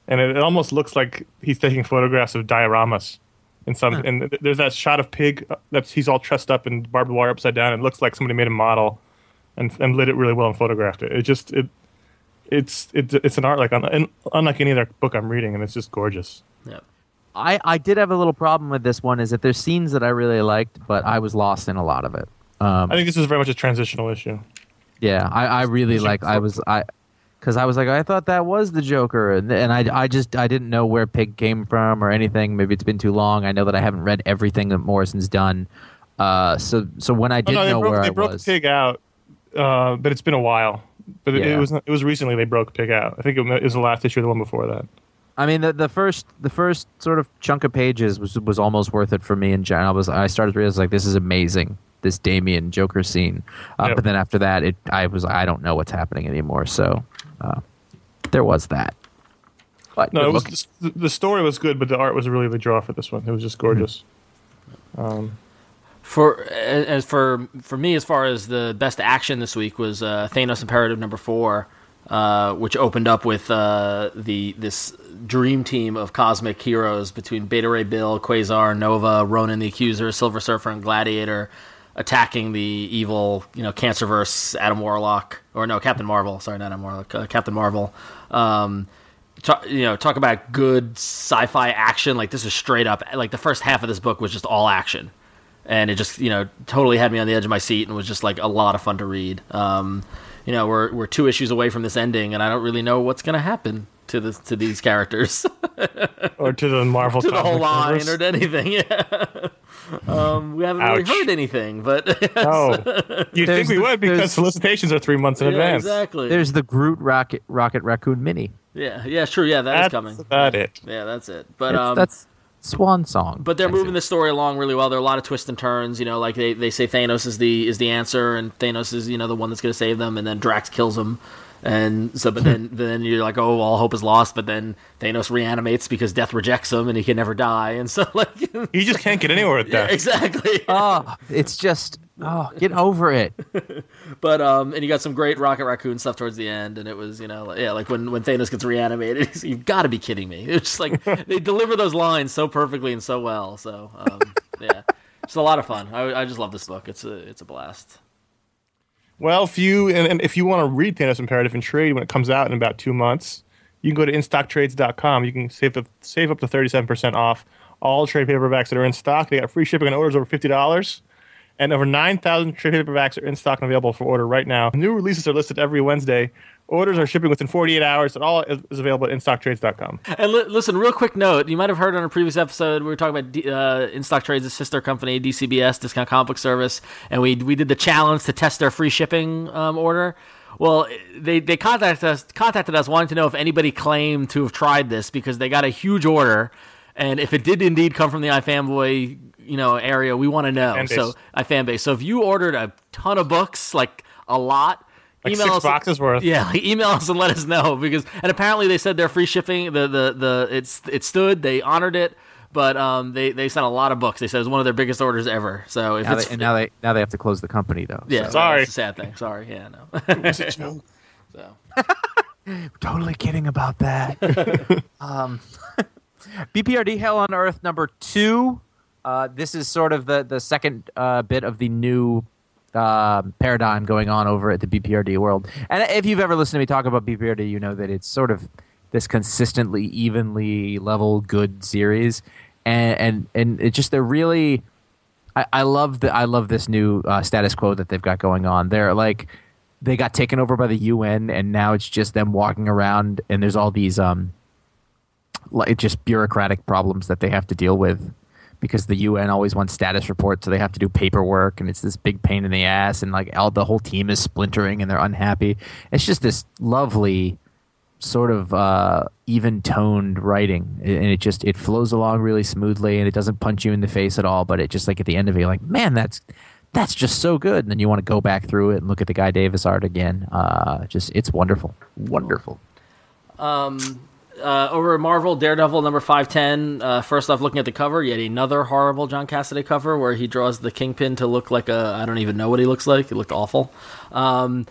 and it, it almost looks like he's taking photographs of dioramas. In some, and there's that shot of Pig uh, that's he's all trussed up in barbed wire upside down. It looks like somebody made a model, and and lit it really well and photographed it. It just it, it's it's it's an art like un, un- unlike any other book I'm reading, and it's just gorgeous. Yeah. I, I did have a little problem with this one. Is that there's scenes that I really liked, but I was lost in a lot of it. Um, I think this is very much a transitional issue. Yeah, I, I really like. I was I, because I was like, I thought that was the Joker, and, and I I just I didn't know where Pig came from or anything. Maybe it's been too long. I know that I haven't read everything that Morrison's done. Uh, so so when I Oh, did no, know broke, where they I broke was, Pig out, uh, but it's been a while. But it, Yeah. it was it was recently they broke pick out. I think it was the last issue, or the one before that. I mean the the first the first sort of chunk of pages was was almost worth it for me. And I was I started to realize like this is amazing. This Damian Joker scene, uh, Yep. but then after that, it I was I don't know what's happening anymore. So uh, there was that. But No, it was the, the story was good, but the art was really the draw for this one. It was just gorgeous. Um, For as for for me, as far as the best action this week was uh, Thanos Imperative number four, uh, which opened up with uh, the this dream team of cosmic heroes between Beta Ray Bill, Quasar, Nova, Ronan the Accuser, Silver Surfer, and Gladiator, attacking the evil you know Cancerverse Adam Warlock or no Captain Marvel. Sorry, not Adam Warlock, uh, Captain Marvel. Um, talk, you know, talk about good sci-fi action. Like this is straight up. Like the first half of this book was just all action, and it just you know totally had me on the edge of my seat and was just like a lot of fun to read. Um, you know, we're we're two issues away from this ending, and I don't really know what's going to happen to this to these characters, or to the Marvel to the whole Cosmic line, Universe. or to anything. Yeah. um, we haven't really heard anything, but Oh, you'd think we would because solicitations are three months in yeah, advance. exactly. There's the Groot Rocket Rocket Raccoon Mini. yeah, yeah, sure, yeah, that is That's coming. about it. Yeah, that's it. But That's- um, that's Swan Song. but they're I moving think. the story along really well. There are a lot of twists and turns. You know, like they, they say Thanos is the is the answer, and Thanos is you know the one that's going to save them, and then Drax kills him, and so but then then you're like, oh, all hope is lost. But then Thanos reanimates because death rejects him, and he can never die, and so like You just can't get anywhere with yeah, that. exactly. Oh, it's just oh, get over it. But um, and you got some great Rocket Raccoon stuff towards the end, and it was you know like- yeah like when when Thanos gets reanimated, you've got to be kidding me. It's just like they deliver those lines so perfectly and so well. So um, yeah, it's a lot of fun. I, I just love this book. It's a it's a blast. Well, if you and, and if you want to read Thanos Imperative and trade when it comes out in about two months, you can go to instocktrades.com. You can save the, save up to thirty seven percent off all trade paperbacks that are in stock. They got free shipping on orders over fifty dollars, and over nine thousand trade paperbacks are in stock and available for order right now. New releases are listed every Wednesday. Orders are shipping within forty eight hours, and all is available at instocktrades.com. And li- listen, real quick note: you might have heard on a previous episode we were talking about D- uh, In Stock Trades' sister company, DCBS, Discount Comic Book Service, and we we did the challenge to test their free shipping um, order. Well, they they contacted us contacted us wanting to know if anybody claimed to have tried this because they got a huge order, and if it did indeed come from the iFanboy you know area, we want to know. So I fan base. So if you ordered a ton of books, like a lot. Like email six us- boxes worth. yeah, like, email us and let us know because and apparently they said their free shipping the the the it's it stood they honored it but um they they sent a lot of books they said it was one of their biggest orders ever so if Now it's they, and now they now they have to close the company though. yeah so. Sorry. that's a sad thing sorry yeah no It's a joke. so totally kidding about that. um, BPRD Hell on Earth number two. Uh, this is sort of the the second uh, bit of the new uh, paradigm going on over at the BPRD world. And if you've ever listened to me talk about BPRD, you know that it's sort of this consistently, evenly level good series, and and and it just they're really. I, I love the I love this new uh, status quo that they've got going on. They're like they got taken over by the UN, and now it's just them walking around, and there's all these um, like just bureaucratic problems that they have to deal with because the UN always wants status reports, so they have to do paperwork, and it's this big pain in the ass, and like all the whole team is splintering, and they're unhappy. It's just this lovely sort of uh, even toned writing and it just it flows along really smoothly and it doesn't punch you in the face at all but it just like at the end of it you're like man that's that's just so good. And then you want to go back through it and look at the guy davis art again. Uh, just it's wonderful. Wonderful uh, over at Marvel, Daredevil number 510. Uh, first off, looking at the cover, yet another horrible John Cassaday cover where he draws the Kingpin to look like a. I don't even know what he looks like. He looked awful. Um,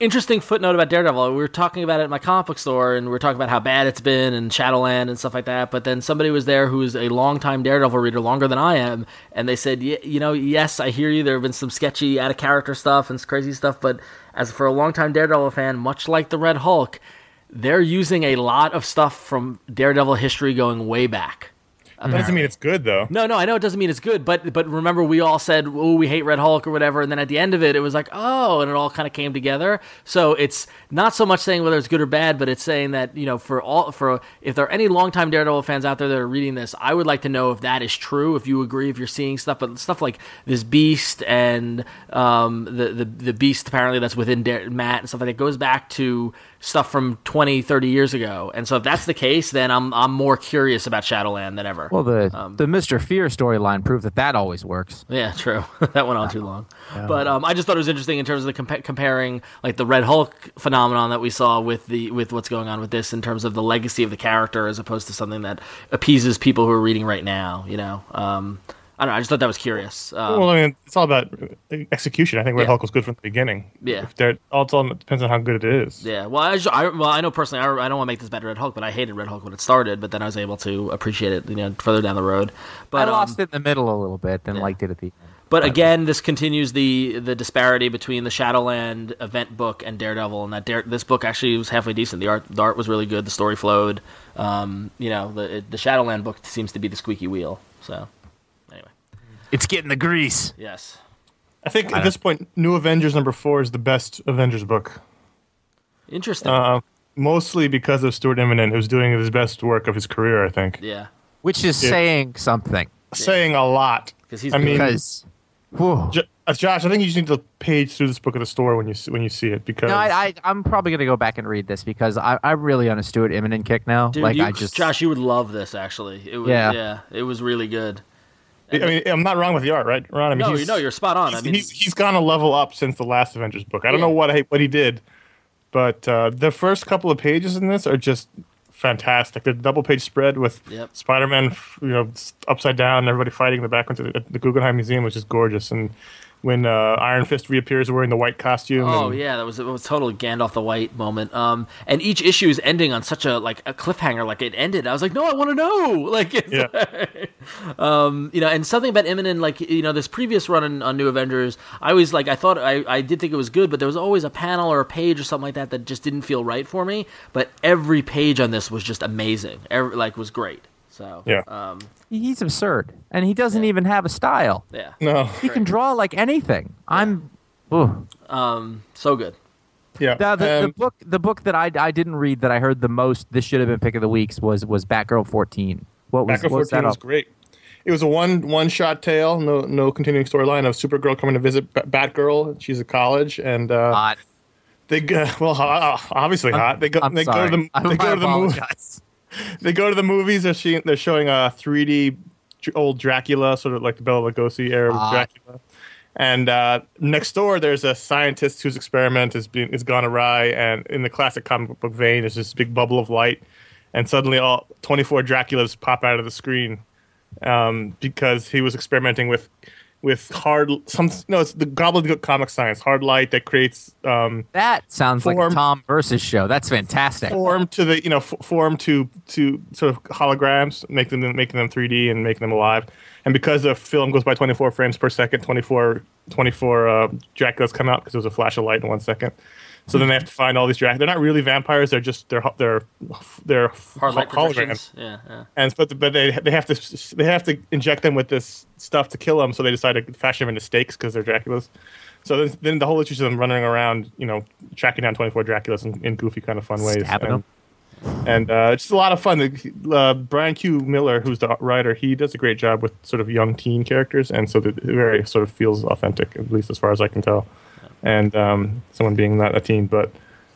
interesting footnote about Daredevil. We were talking about it at my comic book store, and we were talking about how bad it's been and Shadowland and stuff like that. But then somebody was there who's a longtime Daredevil reader, longer than I am, and they said, "Y- you know, yes, I hear you. There have been some sketchy, out of character stuff and crazy stuff, but as for a longtime Daredevil fan, much like the Red Hulk, they're using a lot of stuff from Daredevil history going way back. That doesn't mean it's good though. No, no, I know it doesn't mean it's good, but but remember we all said, "Oh, we hate Red Hulk" or whatever, and then at the end of it, it was like, "Oh," and it all kind of came together. So it's not so much saying whether it's good or bad, but it's saying that you know, for all for if there are any longtime Daredevil fans out there that are reading this, I would like to know if that is true, if you agree, if you're seeing stuff, but stuff like this Beast and um, the the the Beast apparently that's within Dare, Matt and stuff like that goes back to stuff from 20 30 years ago and so if that's the case then i'm i'm more curious about shadowland than ever well the Um, the mr fear storyline proved that that always works yeah, true. that went on too long. But um, I just thought it was interesting in terms of the compa- comparing like the Red Hulk phenomenon that we saw with the with what's going on with this in terms of the legacy of the character as opposed to something that appeases people who are reading right now. You know, um, I don't know. I just thought that was curious. Um, well, I mean, it's all about execution. I think Red Yeah. Hulk was good from the beginning. Yeah. If they're, all, it's all depends on how good it is. Yeah, well, I, just- I, well, I know personally, I, I don't want to make this bad Red Hulk, but I hated Red Hulk when it started. But then I was able to appreciate it, you know, further down the road. But I lost um, it in the middle a little bit, then liked it at the end. But again, this continues the the disparity between the Shadowland event book and Daredevil, and that Dare, this book actually was halfway decent. The art the art was really good. The story flowed. Um, you know, the the Shadowland book seems to be the squeaky wheel. So, anyway, It's getting the grease. yes, I think at this point, New Avengers number four is the best Avengers book. interesting. Uh, mostly because of Stuart Immonen, who's doing his best work of his career. I think yeah, Which is Yeah. saying something. saying a lot. because he's I mean, Because, whew. J- uh, Josh, I think you just need to page through this book at the store when you see, when you see it because No, I, I, I'm probably going to go back and read this because I, I'm really on a Stuart Immonen kick now. dude, like, you, I just. Josh, you would love this. Actually, it was, Yeah. yeah, it was really good. I mean I'm not wrong with the art, right, Ron? I mean, No, you know, you're spot on. I he's, mean, he's, he's gone a level up since the last Avengers book. I don't Yeah. know what I, what he did, but uh, the first couple of pages in this are just fantastic. The double page spread with Yep. Spider-Man, you know, upside down, and everybody fighting in the background at the Guggenheim Museum, which is gorgeous. And when uh, Iron Fist reappears wearing the white costume, Oh and, yeah, that was it was totally Gandalf the White moment. Um, and each issue is ending on such a like a cliffhanger. Like it ended, I was like, no, I want to know. Like, it's, Yeah. um, you know, and something about Immonen, like you know, this previous run on, on New Avengers, I always like I thought I I did think it was good, but there was always a panel or a page or something like that that just didn't feel right for me. But every page on this was just amazing. Every, like was great. So Yeah. um, He's absurd. And he doesn't even have a style. yeah, no, He can draw like anything. I'm. Ooh. um, so good. yeah, Now, the, the Um, book, the book that I, I didn't read that I heard the most. This should have been pick of the weeks was was Batgirl 14. What was, Back what was that? was great. It was a one one shot tale, no no continuing storyline of Supergirl coming to visit Batgirl. She's at college, and uh, Hot. they go, well uh, obviously hot. They go I'm they sorry. go to the I, they go to the movie. They go to the movies. They're seeing, they're showing a 3D old Dracula, sort of like the Bela Lugosi era Ah. Dracula. And uh, next door, there's a scientist whose experiment has been is gone awry. And in the classic comic book vein, there's this big bubble of light, and suddenly all 24 Draculas pop out of the screen um, because he was experimenting with with hard some no it's the gobbledygook comic science hard light that creates um, That sounds like a Tom versus show. That's fantastic. form to the you know f- form to to sort of holograms, make them making them 3D and making them alive. And because the film goes by 24 frames per second, 24 24 uh, Draculas come out because there was a flash of light in one second. So then they have to find all these Draculas. They're not really vampires. They're just they're they're they're Hard light holograms. projections. Yeah, yeah. And but but they they have to they have to inject them with this stuff to kill them. So they decide to fashion them into stakes because they're Draculas. So then, then the whole issue is them running around, you know, tracking down 24 Draculas in, in goofy kind of fun ways. Stabbing and, and uh, it's just a lot of fun. The- Uh, Brian Q. Miller, who's the writer, he does a great job with sort of young teen characters, and so the, it very sort of feels authentic, at least as far as I can tell. And um, someone being not a teen, but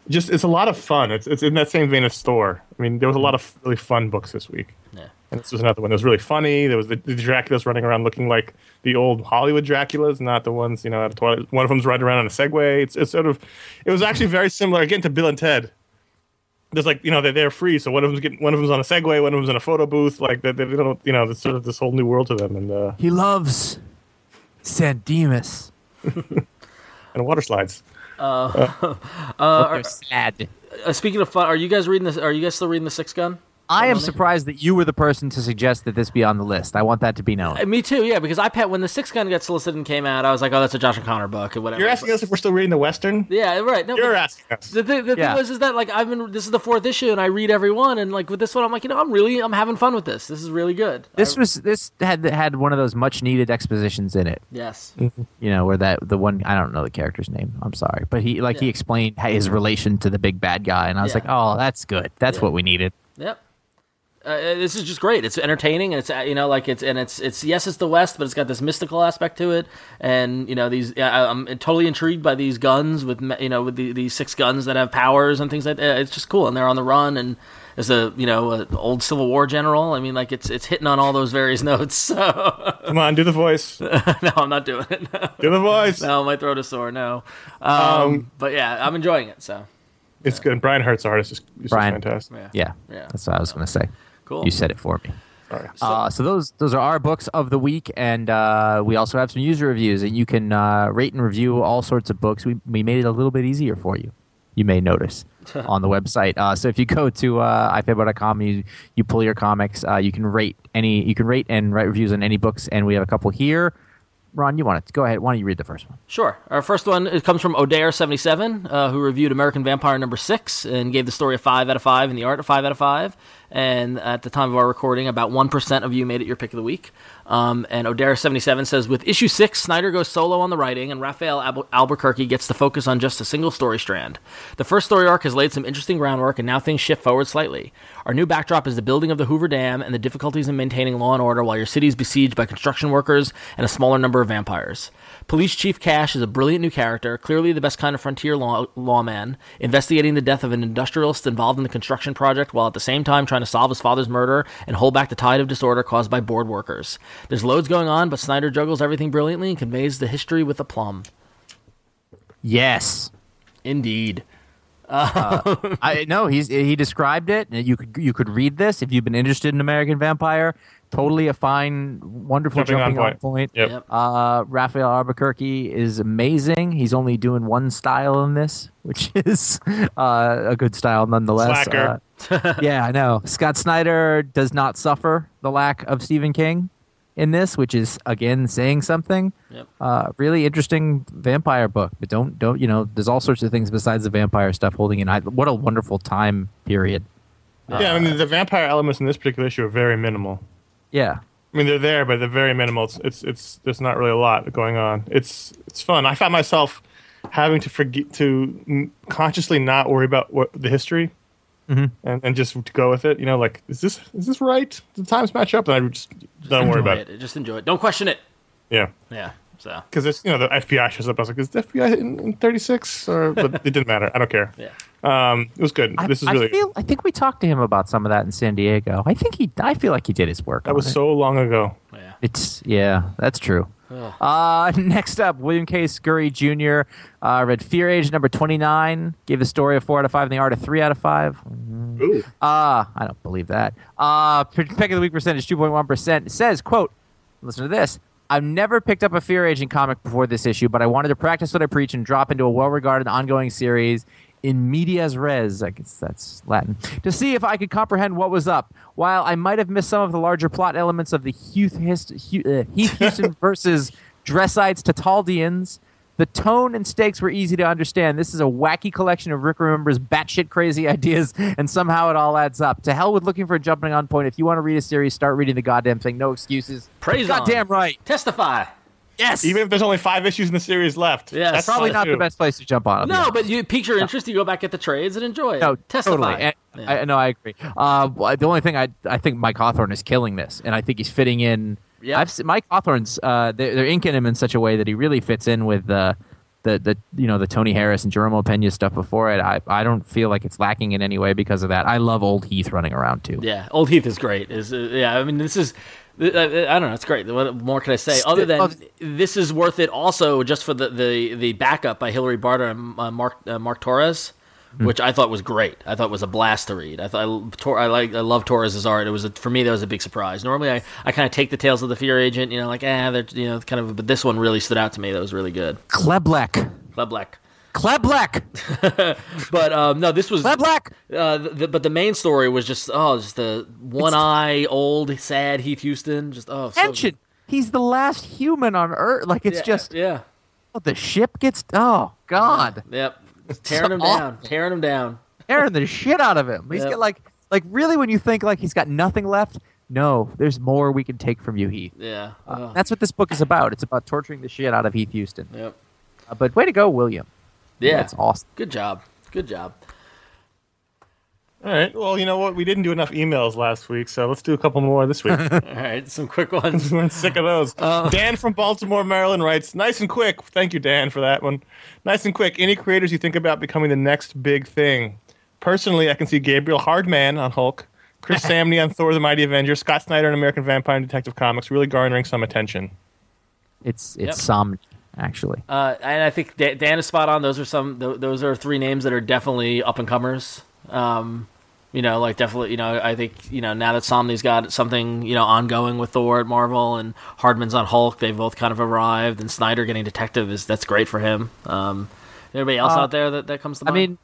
just it's a lot of fun. It's it's in that same vein of Store. I mean, there was a lot of really fun books this week. Yeah. And this was another one that was really funny. There was the, the Draculas running around looking like the old Hollywood Draculas, not the ones you know at a toilet. One of them's riding around on a Segway. It's, it's sort of, it was actually very similar again to Bill and Ted. There's like you know they're, they're free, so one of them's getting one of them's on a Segway, one of them's in a photo booth. Like they, they don't you know there's sort of this whole new world to them, and uh, He loves San Dimas. and water slides. Uh, sad. Uh, speaking of fun, are you guys reading this? Are you guys still reading the Six Gun? I am surprised that you were the person to suggest that this be on the list. I want that to be known. Uh, Me too, yeah. Because I pet when the Six Gun got solicited and came out, I was like, oh, that's a Josh O'Connor book or whatever. You're asking us if we're still reading the Western. Yeah, right. No, You're asking us. the, thing, the Yeah. thing was is that like I've been this is the fourth issue and I read every one and like with this one I'm like you know I'm really I'm having fun with this. This is really good. This I- was this had had one of those much needed expositions in it. yes. You know, where that the one I don't know the character's name. I'm sorry, but he like he explained his relation to the big bad guy, and I was Yeah. like, oh, that's good. That's Yeah. what we needed. Yep. Uh, this is just great. It's entertaining, and it's uh, you know like it's and it's it's yes, it's the West, but it's got this mystical aspect to it, and you know these. Yeah, I'm totally intrigued by these guns with you know with the, these six guns that have powers and things like that. It's just cool, and they're on the run, and as a you know a old Civil War general, I mean like it's it's hitting on all those various notes. So Come on, do the voice. no, I'm not doing it. Do the voice. no, my throat is sore. No, um, but yeah, I'm enjoying it. So It's good. Brian Hurtt's art is just, is Brian. fantastic. yeah, Yeah, Yeah. that's what I was going to say. Cool. You said it for me. Uh, so those those are our books of the week, and uh, we also have some user reviews, and you can uh, rate and review all sorts of books. We we made it a little bit easier for you. You may notice on the website. Uh, so if you go to uh, ifanboy.com, you you pull your comics, uh, you can rate any, you can rate and write reviews on any books, and we have a couple here. Ron, you want to go ahead? Why don't you read the first one? Sure. Our first one it comes from Odair77, uh, who reviewed American Vampire number six and gave the story a five out of five and the art a five out of five. And at the time of our recording, about one percent of you made it your pick of the week. Um, and Odair77 says, with issue six, Snyder goes solo on the writing, and Rafael Al- Albuquerque gets to focus on just a single story strand. The first story arc has laid some interesting groundwork, and now things shift forward slightly. Our new backdrop is the building of the Hoover Dam and the difficulties in maintaining law and order while your city is besieged by construction workers and a smaller number of vampires. Police Chief Cash is a brilliant new character, clearly the best kind of frontier law- lawman, investigating the death of an industrialist involved in the construction project while at the same time trying to solve his father's murder and hold back the tide of disorder caused by board workers. There's loads going on, but Snyder juggles everything brilliantly and conveys the history with aplomb. Yes. Indeed. Uh, I no, he's he described it. You could you could read this if you've been interested in American Vampire. Totally a fine, wonderful Jumping jumping, on on point. point. Yep. Yep. Uh, Rafael Albuquerque is amazing. He's only doing one style in this, which is uh, a good style nonetheless. Slacker. Uh, yeah, I know. Scott Snyder does not suffer the lack of Stephen King in this, which is again saying something. Yep. Uh, really interesting vampire book, but don't don't you know? There's all sorts of things besides the vampire stuff holding in. I, what a wonderful time period. yeah, I mean the vampire elements in this particular issue are very minimal. Yeah, I mean they're there, but they're very minimal. It's it's, it's there's not really a lot going on. It's it's fun. I found myself having to forget to consciously not worry about what the history. Mm-hmm. And, and just to go with it, you know, like is this is this right? Do the times match up? And I just don't worry about it. it. Just enjoy it. Don't question it. Yeah, Yeah. So. because it's you know the FBI shows up. I was like, is the FBI in, in 36? Or but it didn't matter. I don't care. Yeah. Um, it was good. I, this is I really feel. I think we talked to him about some of that in San Diego. I think he. I feel like he did his work. that on was it. so long ago. Yeah. It's yeah, that's true. Uh, next up, William K. Scurry Jr. Uh, read Fear Age number twenty nine. Gave the story a four out of five and the art a three out of five. Ooh. Uh, I don't believe that. Uh, pick of the week percentage two point one percent. It says, "quote Listen to this." I've never picked up a Fear Agent comic before this issue, but I wanted to practice what I preach and drop into a well-regarded ongoing series in medias res. I guess that's Latin. To see if I could comprehend what was up. While I might have missed some of the larger plot elements of the Heath, Hist, uh, Heath Houston versus Dressites Tetaldians, the tone and stakes were easy to understand. This is a wacky collection of Rick Remender's batshit crazy ideas, and somehow it all adds up. To hell with looking for a jumping on point. If you want to read a series, start reading the goddamn thing. No excuses. Praise on. Goddamn right. Testify. Yes. Even if there's only five issues in the series left, Yes. that's probably fine, not the best place to jump on. I'll No, but you piques your interest. You go back at the trades and enjoy it. No, Testify. totally. And, Yeah. I, no, I agree. Uh, the only thing I I think Mike Hawthorne is killing this, and I think he's fitting in. Yeah. I've seen, Mike Hawthorne's uh, they're, they're inking him in such a way that he really fits in with the the the you know the Tony Harris and Jerome Opeña stuff before it. I I don't feel like it's lacking in any way because of that. I love old Heath running around too. Yeah, Old Heath is great. Is uh, yeah, I mean this is. Uh, I don't know. It's great. What more can I say? Other than this is worth it, also just for the the, the backup by Hilary Barta and uh, Mark uh, Mark Torres, Hmm. which I thought was great. I thought it was a blast to read. I thought Tor- I like I love Torres's art. It was a, for me that was a big surprise. Normally I, I kind of take the tales of the Fear Agent, you know, like ah, they're you know kind of, but this one really stood out to me. That was really good. Kleblek, Kleblek. Kleblek, But um, no, this was Kleblek. Uh, the, but the main story was just oh, just the one eye old sad Heath Houston. Just oh, so, Tension. He's the last human on Earth. Like it's yeah, just yeah, oh, the ship gets. Oh God. yep, tearing him So down, tearing him down. tearing the shit out of him. He's Yep. got like like really when you think like he's got nothing left, no, there's more we can take from you, Heath. Yeah, Uh, That's what this book is about. It's about torturing the shit out of Heath Houston. yep, Uh, but way to go, William. Yeah. That's awesome. Good job, good job. All right. Well, you know what? We didn't do enough emails last week, so let's do a couple more this week. All right, some quick ones. We're sick of those. Um, Dan from Baltimore, Maryland writes, "Nice and quick. Thank you, Dan, for that one. Nice and quick. Any creators you think about becoming the next big thing? Personally, I can see Gabriel Hardman on Hulk, Chris Samnee on Thor: The Mighty Avenger, Scott Snyder on American Vampire and Detective Comics, really garnering some attention. It's it's Yep. some actually. Uh, and I think Dan is spot on. Those are some. th- Those are three names that are definitely up and comers. Um, You know, like definitely. You know, I think you know now that Samnee's got something you know ongoing with Thor at Marvel and Hardman's on Hulk, they've both kind of arrived, and Snyder getting Detective is that's great for him. Um, anybody else Uh, out there that, that comes to mind? I mean,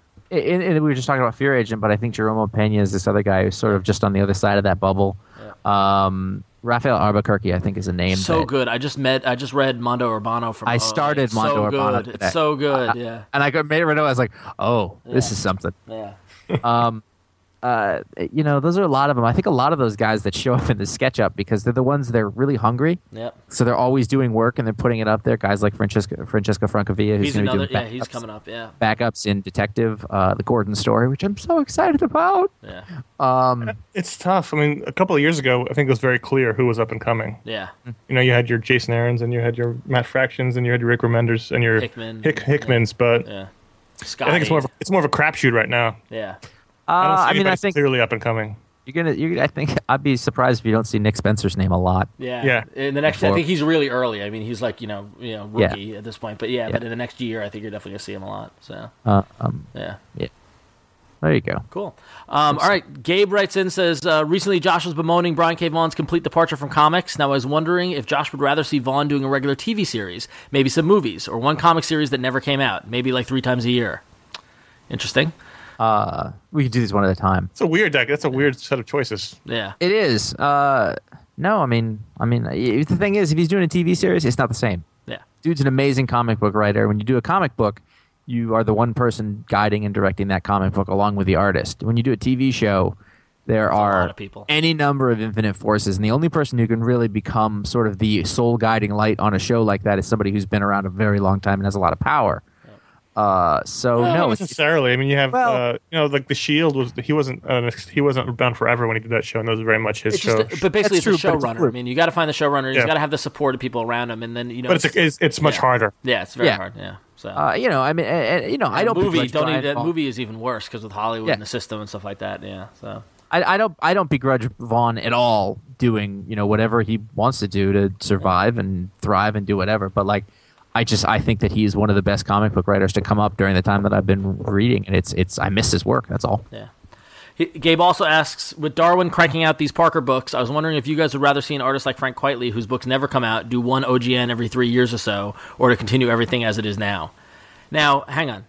and, we were just talking about Fear Agent, but I think Jerome Opeña is this other guy who's sort of just on the other side of that bubble. Um, Rafael Albuquerque, I think, is a name. so that- good. I just met. I just read Mondo Urbano from. I uh, started it's Mondo so Urbano Good. today. It's so good. Yeah. and I made it right away. I was like, oh, this is something. Yeah. um, uh, you know, those are a lot of them. I think a lot of those guys that show up in the SketchUp because they're the ones that are really hungry. Yep. So they're always doing work and they're putting it up there. Guys like Francesca Francesca Francavilla, who's going to another. do Yeah, backups, he's coming up. Yeah. backups in Detective, uh, the Gordon story, which I'm so excited about. Yeah. Um, It's tough. I mean, a couple of years ago, I think it was very clear who was up and coming. Yeah. You know, you had your Jason Aaron's and you had your Matt Fractions and you had your Rick Remenders and your Hickman. Hick, Hickmans, but Yeah. Scott. I think it's more of a, it's more of a crapshoot right now. Yeah. I don't uh, see I mean, I think clearly up and coming. you're gonna. You're, I think I'd be surprised if you don't see Nick Spencer's name a lot. Yeah. Yeah. In the next, I think he's really early. I mean, he's like you know, you know, Yeah. rookie at this point. But yeah, Yeah. but in the next year, I think you're definitely gonna see him a lot. So Uh, um, yeah. Yeah. There you go. Cool. Um, all right. Gabe writes in says uh, recently Josh was bemoaning Brian K. Vaughan's complete departure from comics. Now I was wondering if Josh would rather see Vaughan doing a regular TV series, maybe some movies, or one comic series that never came out, maybe like three times a year. Interesting. Uh, we could do these one at a time. It's a weird deck. That's a weird set of choices. Yeah. It is. Uh, no, I mean, I mean, the thing is, if he's doing a TV series, it's not the same. Yeah. Dude's an amazing comic book writer. When you do a comic book, you are the one person guiding and directing that comic book along with the artist. When you do a TV show, there a are lot of people. any number of infinite forces, and the only person who can really become sort of the sole guiding light on a show like that is somebody who's been around a very long time and has a lot of power. Uh, so Well, no, not it's, necessarily. I mean, you have Well- uh, you know, like the Shield was he wasn't uh, he wasn't bound forever when he did that show, and that was very much his show. just, but basically, That's it's a true, but showrunner. I mean, you got to find the showrunner. He's Yeah. got to have the support of people around him, and then you know. but it's it's, it's much yeah. harder. yeah, it's very Yeah. hard. Yeah. So. uh, you know, I mean, uh, you know, I don't movie. Don't Brian even, that movie is even worse because with Hollywood Yeah. and the system and stuff like that. Yeah. So. I, I don't I don't begrudge Vaughan at all doing you know whatever he wants to do to survive and thrive and do whatever. But like, I just I think that he's one of the best comic book writers to come up during the time that I've been reading, and it's it's I miss his work. That's all. Yeah. He, Gabe also asks, with Darwyn cranking out these Parker books, I was wondering if you guys would rather see an artist like Frank Quitely, whose books never come out, do one OGN every three years or so, or to continue everything as it is now. Now, hang on.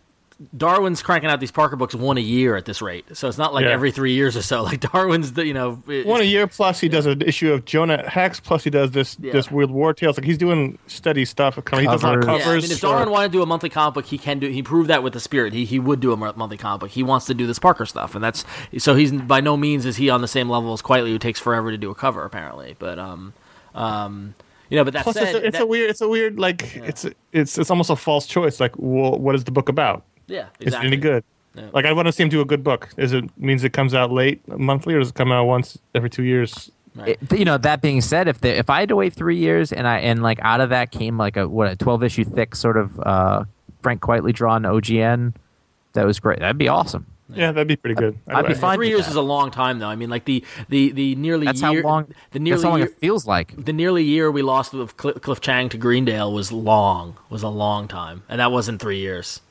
Darwyn's cranking out these Parker books one a year at this rate, so it's not like Yeah. every three years or so. Like Darwyn's, the, you know, One a year plus he does an issue of Jonah Hex plus he does this Yeah. this weird war tales. Like he's doing steady stuff. He does a lot of Covers. Yeah. I mean, if for- Darwyn wanted to do a monthly comic book, he can do. He proved that with the Spirit. He he would do a monthly comic book. He wants to do this Parker stuff, and that's so he's by no means is he on the same level as Quitely, who takes forever to do a cover apparently. But um, um, you know, but that plus said, it's, a, it's that- a weird. It's a weird. Like it's it's it's almost a false choice. Like, well, what is the book about? Yeah, Is exactly. it any good? Yeah. Like I want to see him do a good book. Is it means it comes out late monthly or does it come out once every two years? Right. It- you know, that being said, if the, if I had to wait three years and I and like out of that came like a what a twelve issue thick sort of uh, Frank Quitely drawn OGN, that was great. That'd be awesome. Yeah, that'd be pretty good. I'd be fine Three years that. is a long time, though. I mean, like the the the nearly That's year, how long. the nearly that's how long year, it feels like. the nearly year we lost with Cl- Cliff Chiang to Greendale was long. Was a long time, and that wasn't three years.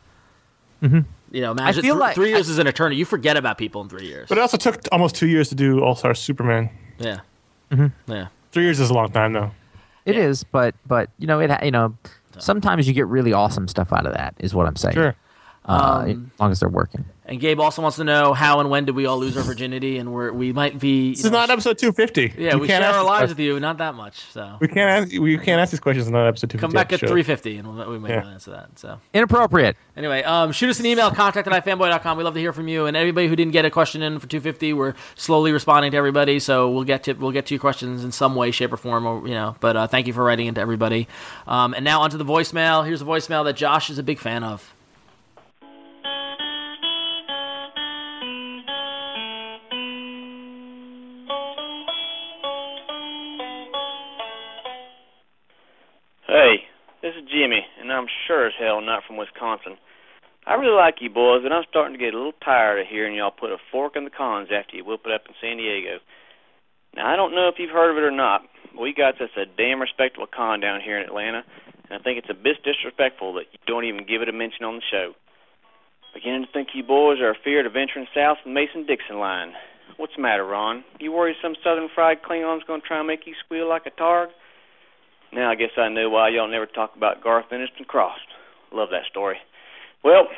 Mm-hmm. You know, imagine feel thr- like- three years is an eternity. You forget about people in three years. But it also took almost two years to do All Star Superman. yeah, yeah. Three years is a long time though. It Yeah. is, but but you know it. You know, sometimes you get really awesome stuff out of that. Is what I'm saying. Sure. Uh, Um, as long as they're working. And Gabe also wants to know how and when did we all lose our virginity, and we're, we might be. you This is know, not episode 250. Yeah, we, can't share ask our this lives question. with you, not that much. So We can't ask. We can't ask these questions in that episode 250. come back at 350, and we'll, we may Yeah. answer that. So. Inappropriate. Anyway, um, shoot us an email, contact at ifanboy.com. We love to hear from you. And everybody who didn't get a question in for 250, we're slowly responding to everybody. So we'll get to we'll get to your questions in some way, shape, or form. Or, you know, but uh, thank you for writing into everybody. Um, and now onto the voicemail. Here's a voicemail that Josh is a big fan of. Hey, this is Jimmy, and I'm sure as hell not from Wisconsin. I really like you boys, and I'm starting to get a little tired of hearing y'all put a fork in the cons after you whoop it up in San Diego. Now, I don't know if you've heard of it or not, but we got us a damn respectable con down here in Atlanta, and I think it's a bit disrespectful that you don't even give it a mention on the show. Beginning to think you boys are afeard of venturing south of the Mason-Dixon line. What's the matter, Ron? You worry some southern fried Klingon's gonna try and make you squeal like a targ? Now I guess I know why y'all never talk about Garth Ennis and Crossed. Love that story. Well,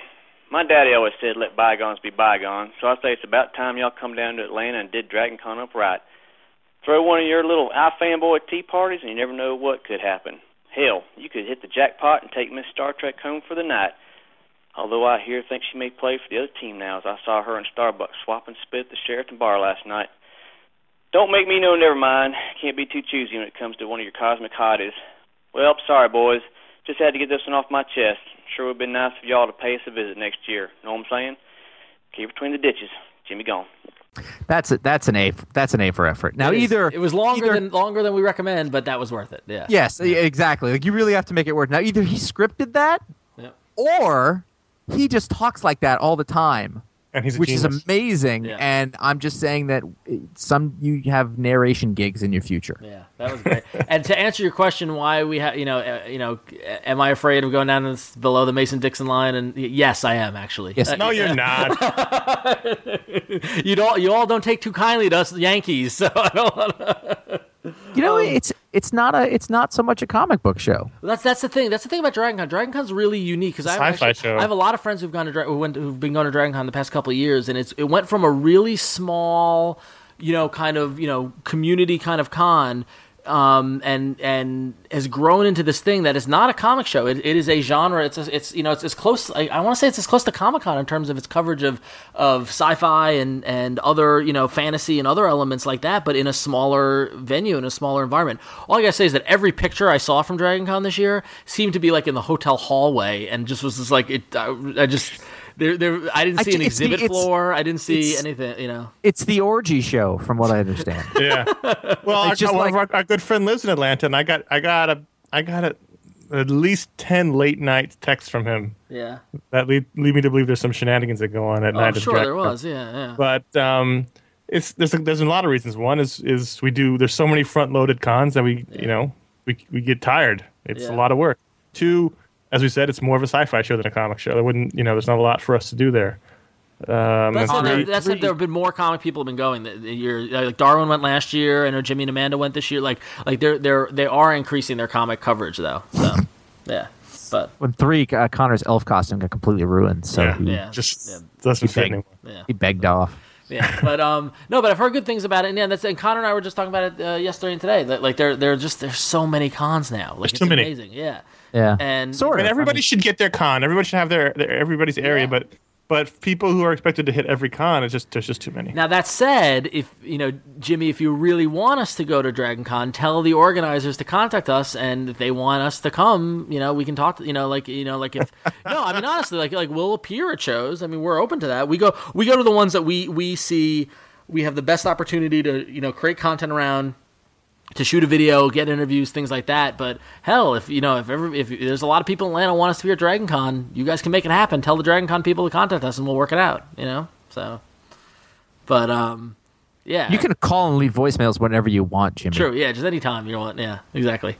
my daddy always said let bygones be bygones, so I say it's about time y'all come down to Atlanta and did Dragon Con up right. Throw one of your little iFanboy tea parties and you never know what could happen. Hell, you could hit the jackpot and take Miss Star Trek home for the night. Although I hear think she may play for the other team now, as I saw her in Starbucks swapping spit at the Sheraton bar last night. Don't make me know never mind. Can't be too choosy when it comes to one of your cosmic hotties. Well, sorry boys. Just had to get this one off my chest. Sure would have been nice of y'all to pay us a visit next year. Know what I'm saying? Keep between the ditches. Jimmy gone. That's a, that's an A. f- That's an A for effort. Now It is- either it was longer either- than longer than we recommend, but that was worth it. Yeah. Yes, e- exactly. Like you really have to make it work. Now either he scripted that, Yeah. or he just talks like that all the time, And he's a which is amazing. Yeah. And I'm just saying that uh, some you have narration gigs in your future. Yeah, that was great. and to answer your question, why we have, you know, uh, you know, am I afraid of going down this, below the Mason Dixon line? And yes, I am actually. Yes. Uh, no, you're not. you don't. You all don't take too kindly to us Yankees. So I don't. Wanna, You know, Um, it's it's not a it's not so much a comic book show. that's that's the thing. That's the thing about Dragon Con. Dragon Con's really unique because I Sci-fi actually, show. I have a lot of friends who've gone to Dra- who went who've been going to Dragon Con the past couple of years, and it's it went from a really small, you know, kind of you know community kind of con. Um, and and has grown into this thing that is not a comic show. It, it is a genre. It's a, it's you know it's as close. I, I want to say it's as close to Comic Con in terms of its coverage of of sci-fi and and other you know fantasy and other elements like that, but in a smaller venue in a smaller environment. All I gotta say is that every picture I saw from Dragon Con this year seemed to be like in the hotel hallway, and just was just like it. I, I just there there. I didn't see ju- an it's the- exhibit floor. I didn't see anything. You know. It's the orgy show, from what I understand. yeah. Well, our, It's just one of like- our, our good friend lives in Atlanta, and I got I got a I got a, at least ten late night texts from him Yeah. that lead, lead me to believe there's some shenanigans that go on at Oh, night. I'm sure there was. Yeah. Yeah. but um, it's there's a, there's a lot of reasons. One is is we do there's so many front loaded cons that we you know we we get tired. It's Yeah. a lot of work. Two, as we said, it's more of a sci-fi show than a comic show. There wouldn't you know there's not a lot for us to do there. Um, That's and three- there, that said, there have been more comic people have been going. The, the year like Darwyn went last year. I know Jimmy and Amanda went this year. Like like they're they're they are increasing their comic coverage though. So yeah, but when three, uh, Conor's elf costume got completely ruined, so Yeah. he, yeah, just yeah, doesn't fit big. anymore. yeah. he begged off. Yeah, but um, no, but I've heard good things about it. And yeah, that's and Conor and I were just talking about it uh, yesterday and today. That like there, there are just there's so many cons now. Like There's it's too many. Amazing, yeah. Yeah, And sort I mean, of. everybody mean, should get their con. Everybody should have their, their everybody's area, Yeah. but but people who are expected to hit every con, it's just there's just too many. Now that said, if you know Jimmy, if you really want us to go to Dragon Con, tell the organizers to contact us, and if they want us to come, you know, we can talk. To, you know, like you know, like if no, I mean honestly, like like we'll appear at shows. I mean, we're open to that. We go we go to the ones that we we see we have the best opportunity to you know create content around to shoot a video, get interviews, things like that. But hell, if you know, if ever, if there's a lot of people in Atlanta want us to be at Dragon Con, you guys can make it happen. Tell the Dragon Con people to contact us, and we'll work it out. You know, so. But um, yeah, you can call and leave voicemails whenever you want, Jimmy. True, yeah, just anytime you want. Yeah, exactly.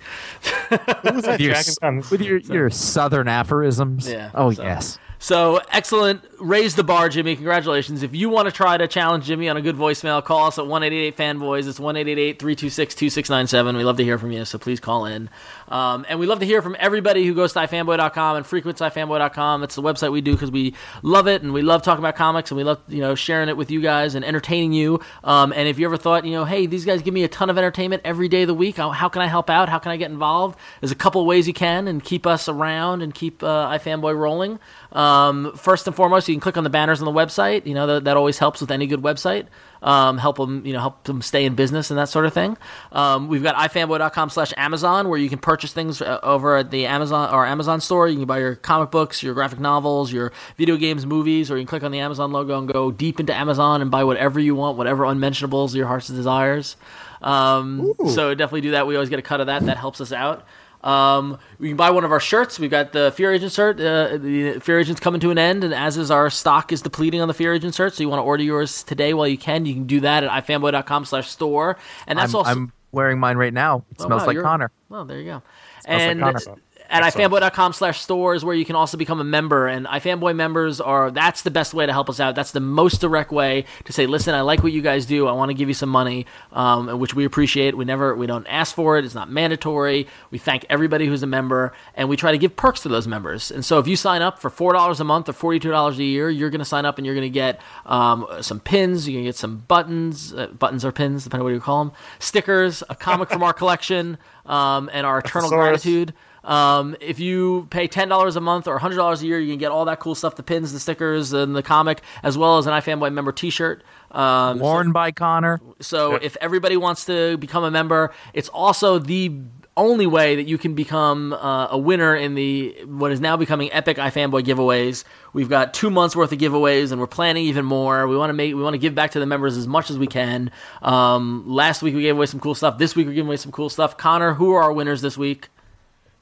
Who was that With your, Con? with your, your southern aphorisms. Yeah, Oh so- yes. So excellent. Raise the bar, Jimmy. Congratulations. If you want to try to challenge Jimmy on a good voicemail, call us at 1 fanboys. It's 1 326 2697. We love to hear from you, so please call in. Um, and we love to hear from everybody who goes to ifanboy.com and frequents ifanboy.com. It's the website we do because we love it and we love talking about comics and we love you know sharing it with you guys and entertaining you. Um, and if you ever thought, you know, hey, these guys give me a ton of entertainment every day of the week, how, how can I help out? How can I get involved? There's a couple ways you can and keep us around and keep uh, iFanboy rolling. Um, first and foremost, you can click on the banners on the website. You know that, that always helps with any good website. Um, help them, you know, help them stay in business and that sort of thing. Um, we've got ifanboy.com/amazon where you can purchase things uh, over at the Amazon or Amazon store. You can buy your comic books, your graphic novels, your video games, movies, or you can click on the Amazon logo and go deep into Amazon and buy whatever you want, whatever unmentionables your heart's desires. Um, so definitely do that. We always get a cut of that. That helps us out. Um, you can buy one of our shirts. We've got the Fear Agent shirt. Uh, the Fear Agent's coming to an end, and as is our stock is depleting on the Fear Agent shirt. So you want to order yours today while you can. You can do that at ifanboy.com slash store. And that's I'm, also I'm wearing mine right now. It Oh, smells wow, like Conor. Well, there you go. Smells like and Conor. at Excellent. ifanboy.com slash store is where you can also become a member. And ifanboy members are that's the best way to help us out. That's the most direct way to say listen i like what you guys do. I want to give you some money um, which we appreciate. We never we don't ask for it. It's not mandatory. We thank everybody who's a member and we try to give perks to those members. And so if you sign up for $4 a month or $42 a year you're going to sign up and you're going to get um, some pins. You're going to get some buttons uh, buttons or pins depending on what you call them stickers a comic from our collection um, and our eternal gratitude um, if you pay ten dollars a month or hundred dollars a year, you can get all that cool stuff: the pins, the stickers, and the comic, as well as an iFanboy member T-shirt. Um, Worn by Conor. so if everybody wants to become a member, it's also the only way that you can become uh, a winner in the what is now becoming epic iFanboy giveaways. We've got two months worth of giveaways, and we're planning even more. We want to make we want to give back to the members as much as we can. Um, last week we gave away some cool stuff. This week we're giving away some cool stuff. Conor, who are our winners this week?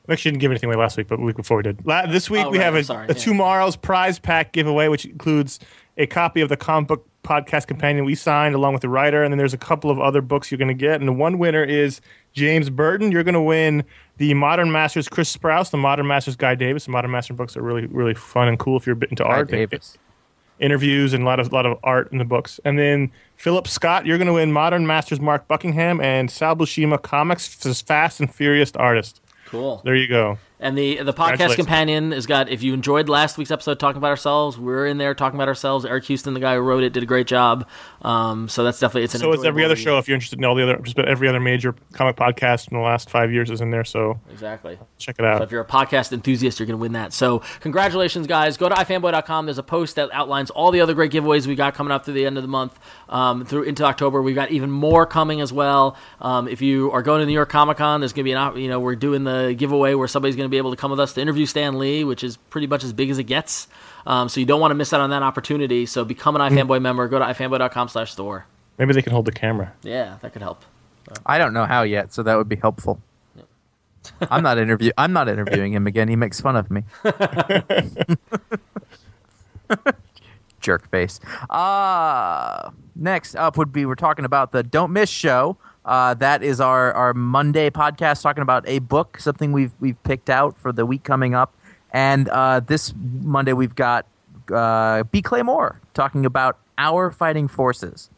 We actually didn't give anything away last week, but the week before we did. La- this week Oh, we right, have a, sorry, a yeah. tomorrow's prize pack giveaway, which includes a copy of the comic book podcast companion we signed along with the writer, and then there's a couple of other books you're going to get. And the one winner is James Burton. You're going to win the Modern Masters Chris Sprouse, the Modern Masters Guy Davis. The Modern Master books are really really fun and cool if you're a bit into Guy art. Davis. interviews and a lot of lot of art in the books. And then Philip Scott, you're going to win Modern Masters Mark Buckingham and Sal Buscema Comics f- Fast and Furious Artist. Cool. There you go. And the the podcast companion has got. If you enjoyed last week's episode talking about ourselves, we're in there talking about ourselves. Eric Houston, the guy who wrote it, did a great job. Um, so that's definitely it's an. So it's every other show. If you're interested in all the other, just about every other major comic podcast in the last five years is in there. So Exactly. check it So out. if you're a podcast enthusiast, you're going to win that. So congratulations, guys. Go to ifanboy.com. There's a post that outlines all the other great giveaways we got coming up through the end of the month, um, through into October. We've got even more coming as well. Um, if you are going to New York Comic Con, there's going to be an, you know, we're doing the giveaway where somebody's going to be able to come with us to interview Stan Lee, which is pretty much as big as it gets. Um, so you don't want to miss out on that opportunity. So become an iFanboy member. Go to ifanboy.com slash store. Maybe they can hold the camera. Yeah, that could help. I don't know how yet, so that would be helpful. I'm not interview. I'm not interviewing him again. He makes fun of me. Jerk face. Uh, next up would be we're talking about the Don't Miss show. Uh, that is our, our Monday podcast talking about a book, something we've we've picked out for the week coming up. And uh, this Monday we've got uh, B. Claymore talking about our fighting forces.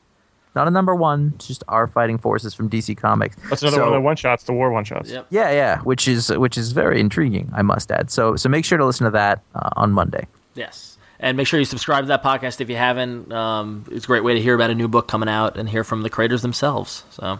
Not a number one, it's just our fighting forces from DC Comics. That's another So- one of the one shots, the war one shots. Yep. yeah, yeah, which is which is very intriguing, I must add. So so make sure to listen to that uh, on Monday. Yes. And make sure you subscribe to that podcast if you haven't. Um, it's a great way to hear about a new book coming out and hear from the creators themselves. So,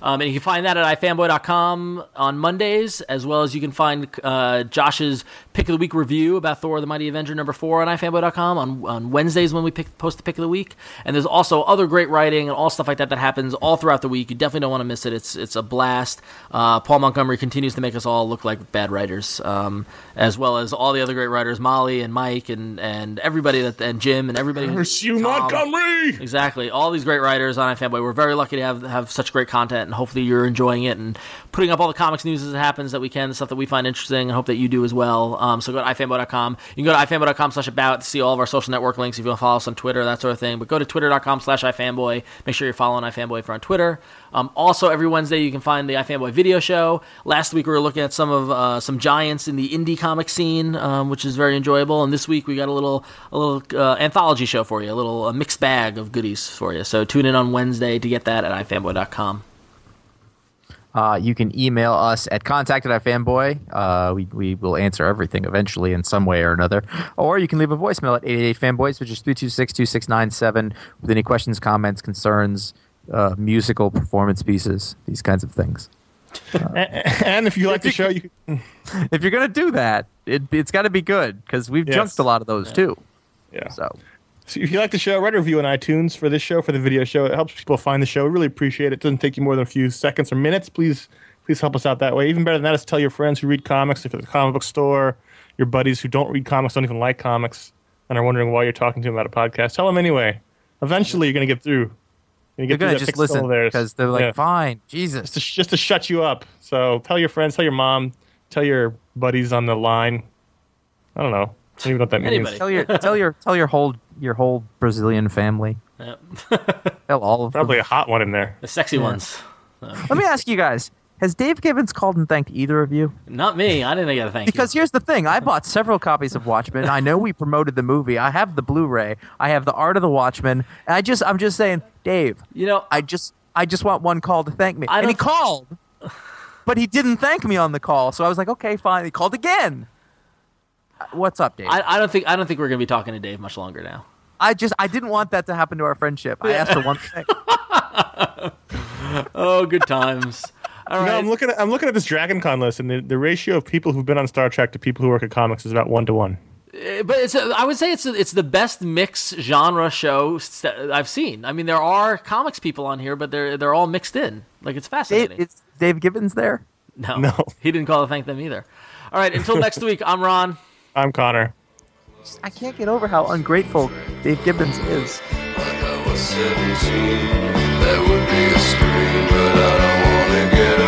um, and you can find that at ifanboy.com on Mondays, as well as you can find uh, Josh's Pick of the Week review about Thor the Mighty Avenger number four on ifanboy.com on, on Wednesdays when we pick, post the Pick of the Week. And there's also other great writing and all stuff like that that happens all throughout the week. You definitely don't want to miss it. It's it's a blast. Uh, Paul Montgomery continues to make us all look like bad writers, um, as well as all the other great writers, Molly and Mike and and everybody that and Jim and everybody. Tom. Montgomery! Exactly. All these great writers on iFanboy. We're very lucky to have have such great content, and hopefully you're enjoying it and putting up all the comics news as it happens that we can, the stuff that we find interesting, I hope that you do as well. Um, so go to ifanboy.com. You can go to ifanboy.com slash about to see all of our social network links if you want to follow us on Twitter, that sort of thing. But go to twitter.com slash ifanboy. Make sure you're following ifanboy for on Twitter. Um, also, every Wednesday you can find the iFanboy video show. Last week we were looking at some of uh, some giants in the indie comic scene, um, which is very enjoyable. And this week we got a little a little uh, anthology show for you, a little a mixed bag of goodies for you. So tune in on Wednesday to get that at ifanboy.com. Uh, you can email us at contact at ifanboy. Uh, we, we will answer everything eventually in some way or another. Or you can leave a voicemail at 888-FANBOYS, which is 326-2697 with any questions, comments, concerns, uh, musical performance pieces, these kinds of things. And if you like the show, you If you're going to do that, it, it's got to be good because we've Yes. junked a lot of those too. yeah. So So if you like the show, write a review on iTunes for this show, for the video show. It helps people find the show. We really appreciate it. It doesn't take you more than a few seconds or minutes. Please, please help us out that way. Even better than that is tell your friends who read comics, if you're at the comic book store, your buddies who don't read comics, don't even like comics, and are wondering why you're talking to them about a podcast. Tell them anyway. Eventually, you're going to get through. You're they're gonna going get to through that just listen because they're like, Yeah. fine, Jesus. just to, just to shut you up. So tell your friends, tell your mom, tell your buddies on the line. I don't know. I don't even know what that means. Tell your tell your tell your whole your whole Brazilian family. Yep. Tell all of them. Probably a hot one in there. The sexy ones. Let me ask you guys: Has Dave Gibbons called and thanked either of you? Not me. I didn't get a thank you. Because you. here's the thing: I bought several copies of Watchmen. I know we promoted the movie. I have the Blu-ray. I have the Art of the Watchmen. And I just, I'm just saying, Dave. You know, I just, I just want one call to thank me. I And he called, but he didn't thank me on the call. So I was like, okay, fine. He called again. What's up, Dave? I, I don't think I don't think we're gonna be talking to Dave much longer now. I just, I didn't want that to happen to our friendship. I asked for one thing. Oh, good times. All No. I'm looking at I'm looking at this Dragon Con list, and the, the ratio of people who've been on Star Trek to people who work at comics is about one to one. Uh, but it's a, I would say it's a, it's the best mix genre show st- I've seen. I mean, there are comics people on here, but they're they're all mixed in. Like it's Dave, fascinating. is Dave Gibbons there? no, No. he didn't call to thank them either. All right, until next week. I'm Ron. I'm Conor. I can't get over how ungrateful Dave Gibbons is. Like get up.